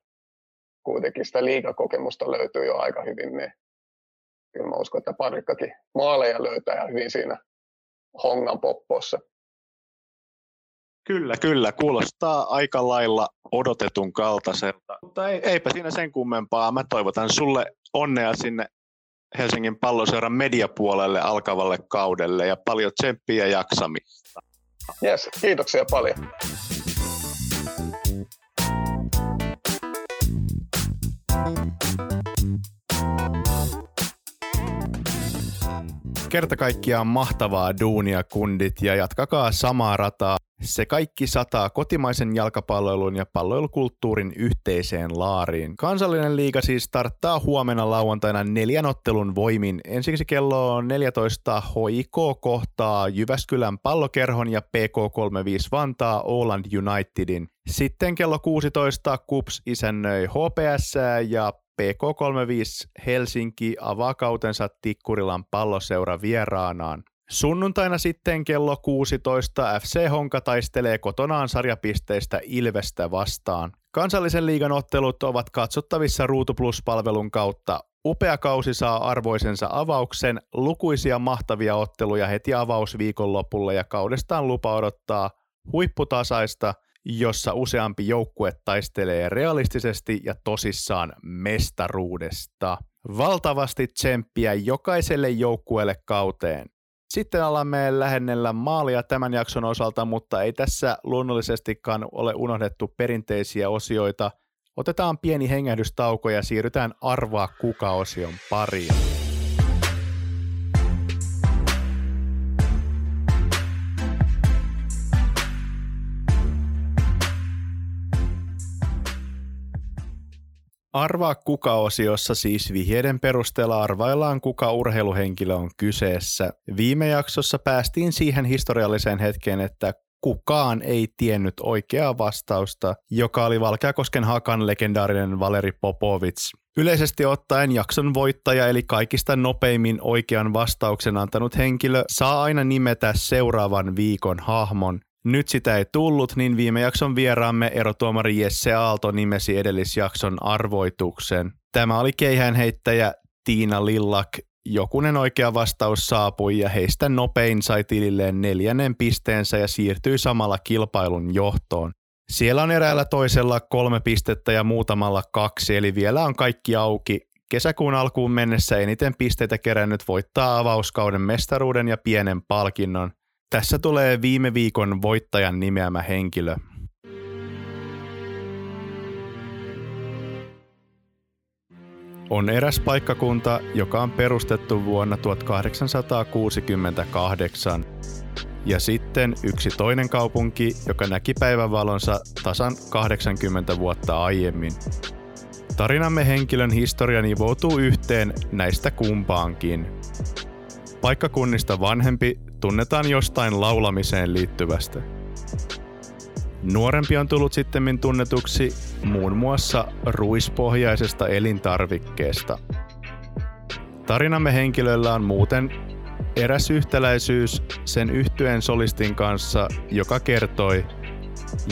kuitenkin sitä liikakokemusta löytyy jo aika hyvin, niin kyllä mä uskon, että Parikkakin maaleja löytää ja hyvin siinä hongan poppossa. Kyllä, kyllä. Kuulostaa aika lailla odotetun kaltaiselta. Mutta ei, eipä siinä sen kummempaa. Mä toivotan sulle onnea sinne Helsingin palloseuran mediapuolelle alkavalle kaudelle ja paljon tsemppiä ja jaksamista. Yes, kiitoksia paljon. Kerta kaikkiaan mahtavaa duunia kundit ja jatkakaa samaa rataa. Se kaikki sataa kotimaisen jalkapalloilun ja palloilukulttuurin yhteiseen laariin. Kansallinen liiga siis starttaa huomenna lauantaina neljän ottelun voimin. Ensiksi kello 14 HIK kohtaa Jyväskylän pallokerhon ja PK35 Vantaa Oland Unitedin. Sitten kello 16 KUPS isännöi HPS ja PK35 Helsinki avaa kautensa Tikkurilan palloseura vieraanaan. Sunnuntaina sitten kello 16 FC Honka taistelee kotonaan sarjapisteistä Ilvestä vastaan. Kansallisen liigan ottelut ovat katsottavissa Ruutu Plus-palvelun kautta. Upea kausi saa arvoisensa avauksen, lukuisia mahtavia otteluja heti avausviikonlopulla ja kaudestaan lupa odottaa huipputasaista, jossa useampi joukkue taistelee realistisesti ja tosissaan mestaruudesta. Valtavasti tsemppiä jokaiselle joukkueelle kauteen. Sitten alamme lähennellä maalia tämän jakson osalta, mutta ei tässä luonnollisestikaan ole unohdettu perinteisiä osioita. Otetaan pieni hengähdystauko ja siirrytään arvaa kuka-osion pariin. Arvaa kuka-osiossa siis vihjeiden perusteella arvaillaan kuka urheiluhenkilö on kyseessä. Viime jaksossa päästiin siihen historialliseen hetkeen, että kukaan ei tiennyt oikeaa vastausta, joka oli Valkeakosken Hakan legendaarinen Valeri Popovits. Yleisesti ottaen jakson voittaja eli kaikista nopeimmin oikean vastauksen antanut henkilö saa aina nimetä seuraavan viikon hahmon, nyt sitä ei tullut, niin viime jakson vieraamme erotuomari Jesse Aalto nimesi edellisjakson arvoituksen. Tämä oli keihäänheittäjä Tiina Lillak. Jokunen oikea vastaus saapui ja heistä nopein sai tililleen neljännen pisteensä ja siirtyi samalla kilpailun johtoon. Siellä on eräällä toisella kolme pistettä ja muutamalla kaksi, eli vielä on kaikki auki. Kesäkuun alkuun mennessä eniten pisteitä kerännyt voittaa avauskauden mestaruuden ja pienen palkinnon. Tässä tulee viime viikon voittajan nimeämä henkilö. On eräs paikkakunta, joka on perustettu vuonna 1868. Ja sitten yksi toinen kaupunki, joka näki päivänvalonsa tasan 80 vuotta aiemmin. Tarinamme henkilön historia nivoutuu yhteen näistä kumpaankin. paikkakunnista vanhempi tunnetaan jostain laulamiseen liittyvästä. Nuorempi on tullut sitten tunnetuksi muun muassa ruispohjaisesta elintarvikkeesta. Tarinamme henkilöllä on muuten eräs yhtäläisyys sen yhtyeen solistin kanssa, joka kertoi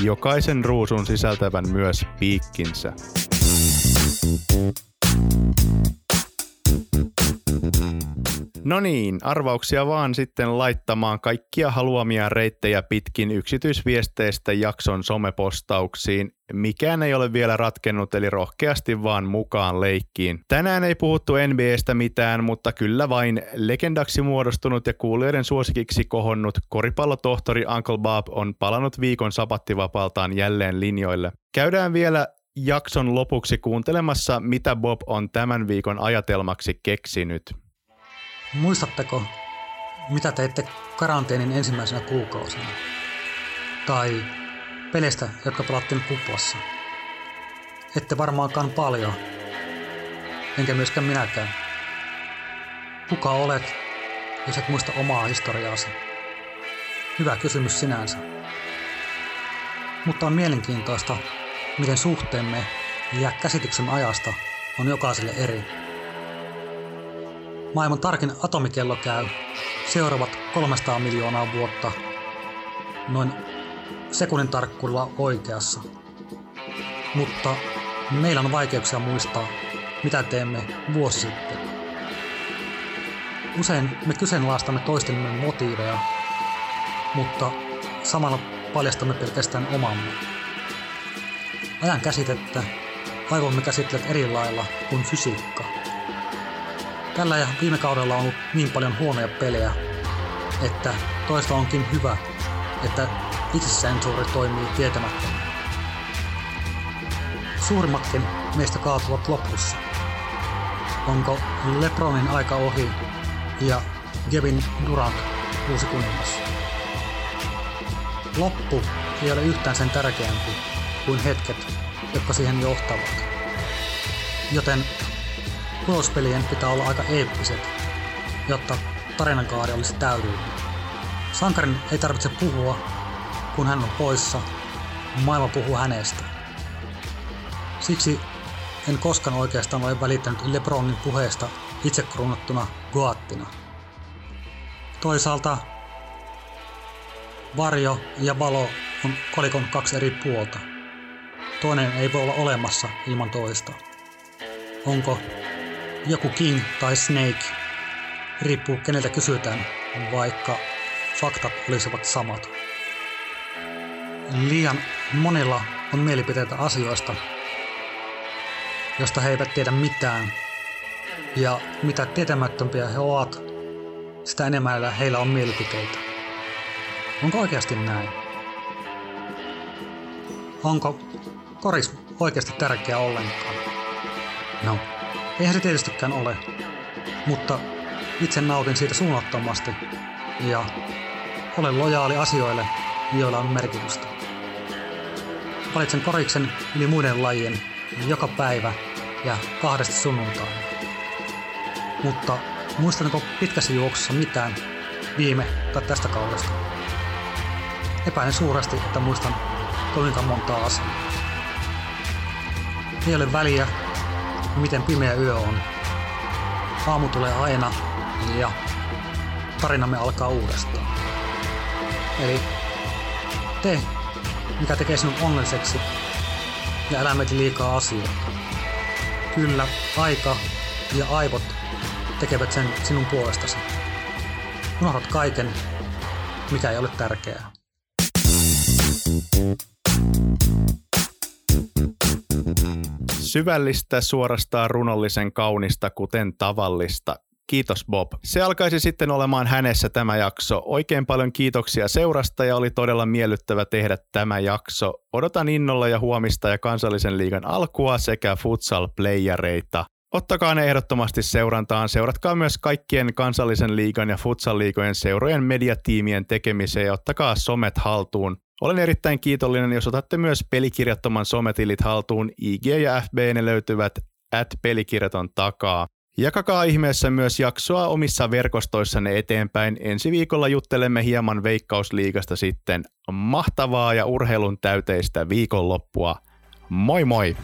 jokaisen ruusun sisältävän myös piikkinsä. No niin, arvauksia vaan sitten laittamaan kaikkia haluamia reittejä pitkin yksityisviesteistä jakson somepostauksiin. Mikään ei ole vielä ratkennut, eli rohkeasti vaan mukaan leikkiin. Tänään ei puhuttu NBAstä mitään, mutta kyllä vain legendaksi muodostunut ja kuulijoiden suosikiksi kohonnut koripallotohtori Uncle Bob on palannut viikon sapattivapaaltaan jälleen linjoille. Käydään vielä jakson lopuksi kuuntelemassa, mitä Bob on tämän viikon ajatelmaksi keksinyt. Muistatteko, mitä teitte karanteenin ensimmäisenä kuukausina? Tai peleistä, jotka pelattiin kuplassa? Ette varmaankaan paljon, enkä myöskään minäkään. Kuka olet, jos et muista omaa historiaasi? Hyvä kysymys sinänsä. Mutta on mielenkiintoista, miten suhteemme ja käsityksemme ajasta on jokaiselle eri. Maailman tarkin atomikello käy seuraavat 300 miljoonaa vuotta noin sekunnin tarkkuudella oikeassa. Mutta meillä on vaikeuksia muistaa, mitä teemme vuosi sitten. Usein me kyseenalaistamme toistemme motiiveja, mutta samalla paljastamme pelkästään omamme. Ajan käsitettä aivomme käsittelet eri lailla kuin fysiikka. Tällä ja viime kaudella on ollut niin paljon huonoja pelejä, että toista onkin hyvä, että itsesensuuri toimii tietämättä. Suurimmatkin meistä kaatuvat lopussa. Onko Lebronin aika ohi ja Kevin Durant uusi kuningas? Loppu ei ole yhtään sen tärkeämpi kuin hetket, jotka siihen johtavat. Joten tulospelien pitää olla aika eeppiset, jotta tarinankaari olisi täydellinen. Sankarin ei tarvitse puhua, kun hän on poissa, maailma puhuu hänestä. Siksi en koskaan oikeastaan ole välittänyt Lebronin puheesta itse kruunattuna Goattina. Toisaalta varjo ja valo on kolikon kaksi eri puolta. Toinen ei voi olla olemassa ilman toista. Onko joku King tai Snake? Riippuu keneltä kysytään, vaikka faktat olisivat samat. Liian monilla on mielipiteitä asioista, josta he eivät tiedä mitään. Ja mitä tietämättömpiä he ovat, sitä enemmän heillä on mielipiteitä. Onko oikeasti näin? Onko koris oikeasti tärkeä ollenkaan? No, eihän se tietystikään ole, mutta itse nautin siitä suunnattomasti ja olen lojaali asioille, joilla on merkitystä. Valitsen koriksen yli muiden lajien joka päivä ja kahdesti sunnuntaina. Mutta muistanko pitkässä juoksussa mitään viime tai tästä kaudesta? Epäilen suuresti, että muistan kuinka montaa asiaa. Ei ole väliä, miten pimeä yö on. Aamu tulee aina ja tarinamme alkaa uudestaan. Eli tee, mikä tekee sinut onnelliseksi ja älä liikaa asioita. Kyllä, aika ja aivot tekevät sen sinun puolestasi. Unohdat kaiken, mikä ei ole tärkeää. Syvällistä, suorastaan runollisen kaunista, kuten tavallista. Kiitos Bob. Se alkaisi sitten olemaan hänessä tämä jakso. Oikein paljon kiitoksia seurasta ja oli todella miellyttävä tehdä tämä jakso. Odotan innolla ja huomista ja kansallisen liigan alkua sekä futsal-playereita. Ottakaa ne ehdottomasti seurantaan. Seuratkaa myös kaikkien kansallisen liigan ja futsal-liigojen seurojen mediatiimien tekemiseen ja ottakaa somet haltuun. Olen erittäin kiitollinen, jos otatte myös pelikirjattoman sometilit haltuun. IG ja FB ne löytyvät at pelikirjaton takaa. Jakakaa ihmeessä myös jaksoa omissa verkostoissanne eteenpäin. Ensi viikolla juttelemme hieman Veikkausliigasta sitten. Mahtavaa ja urheilun täyteistä viikonloppua. Moi moi!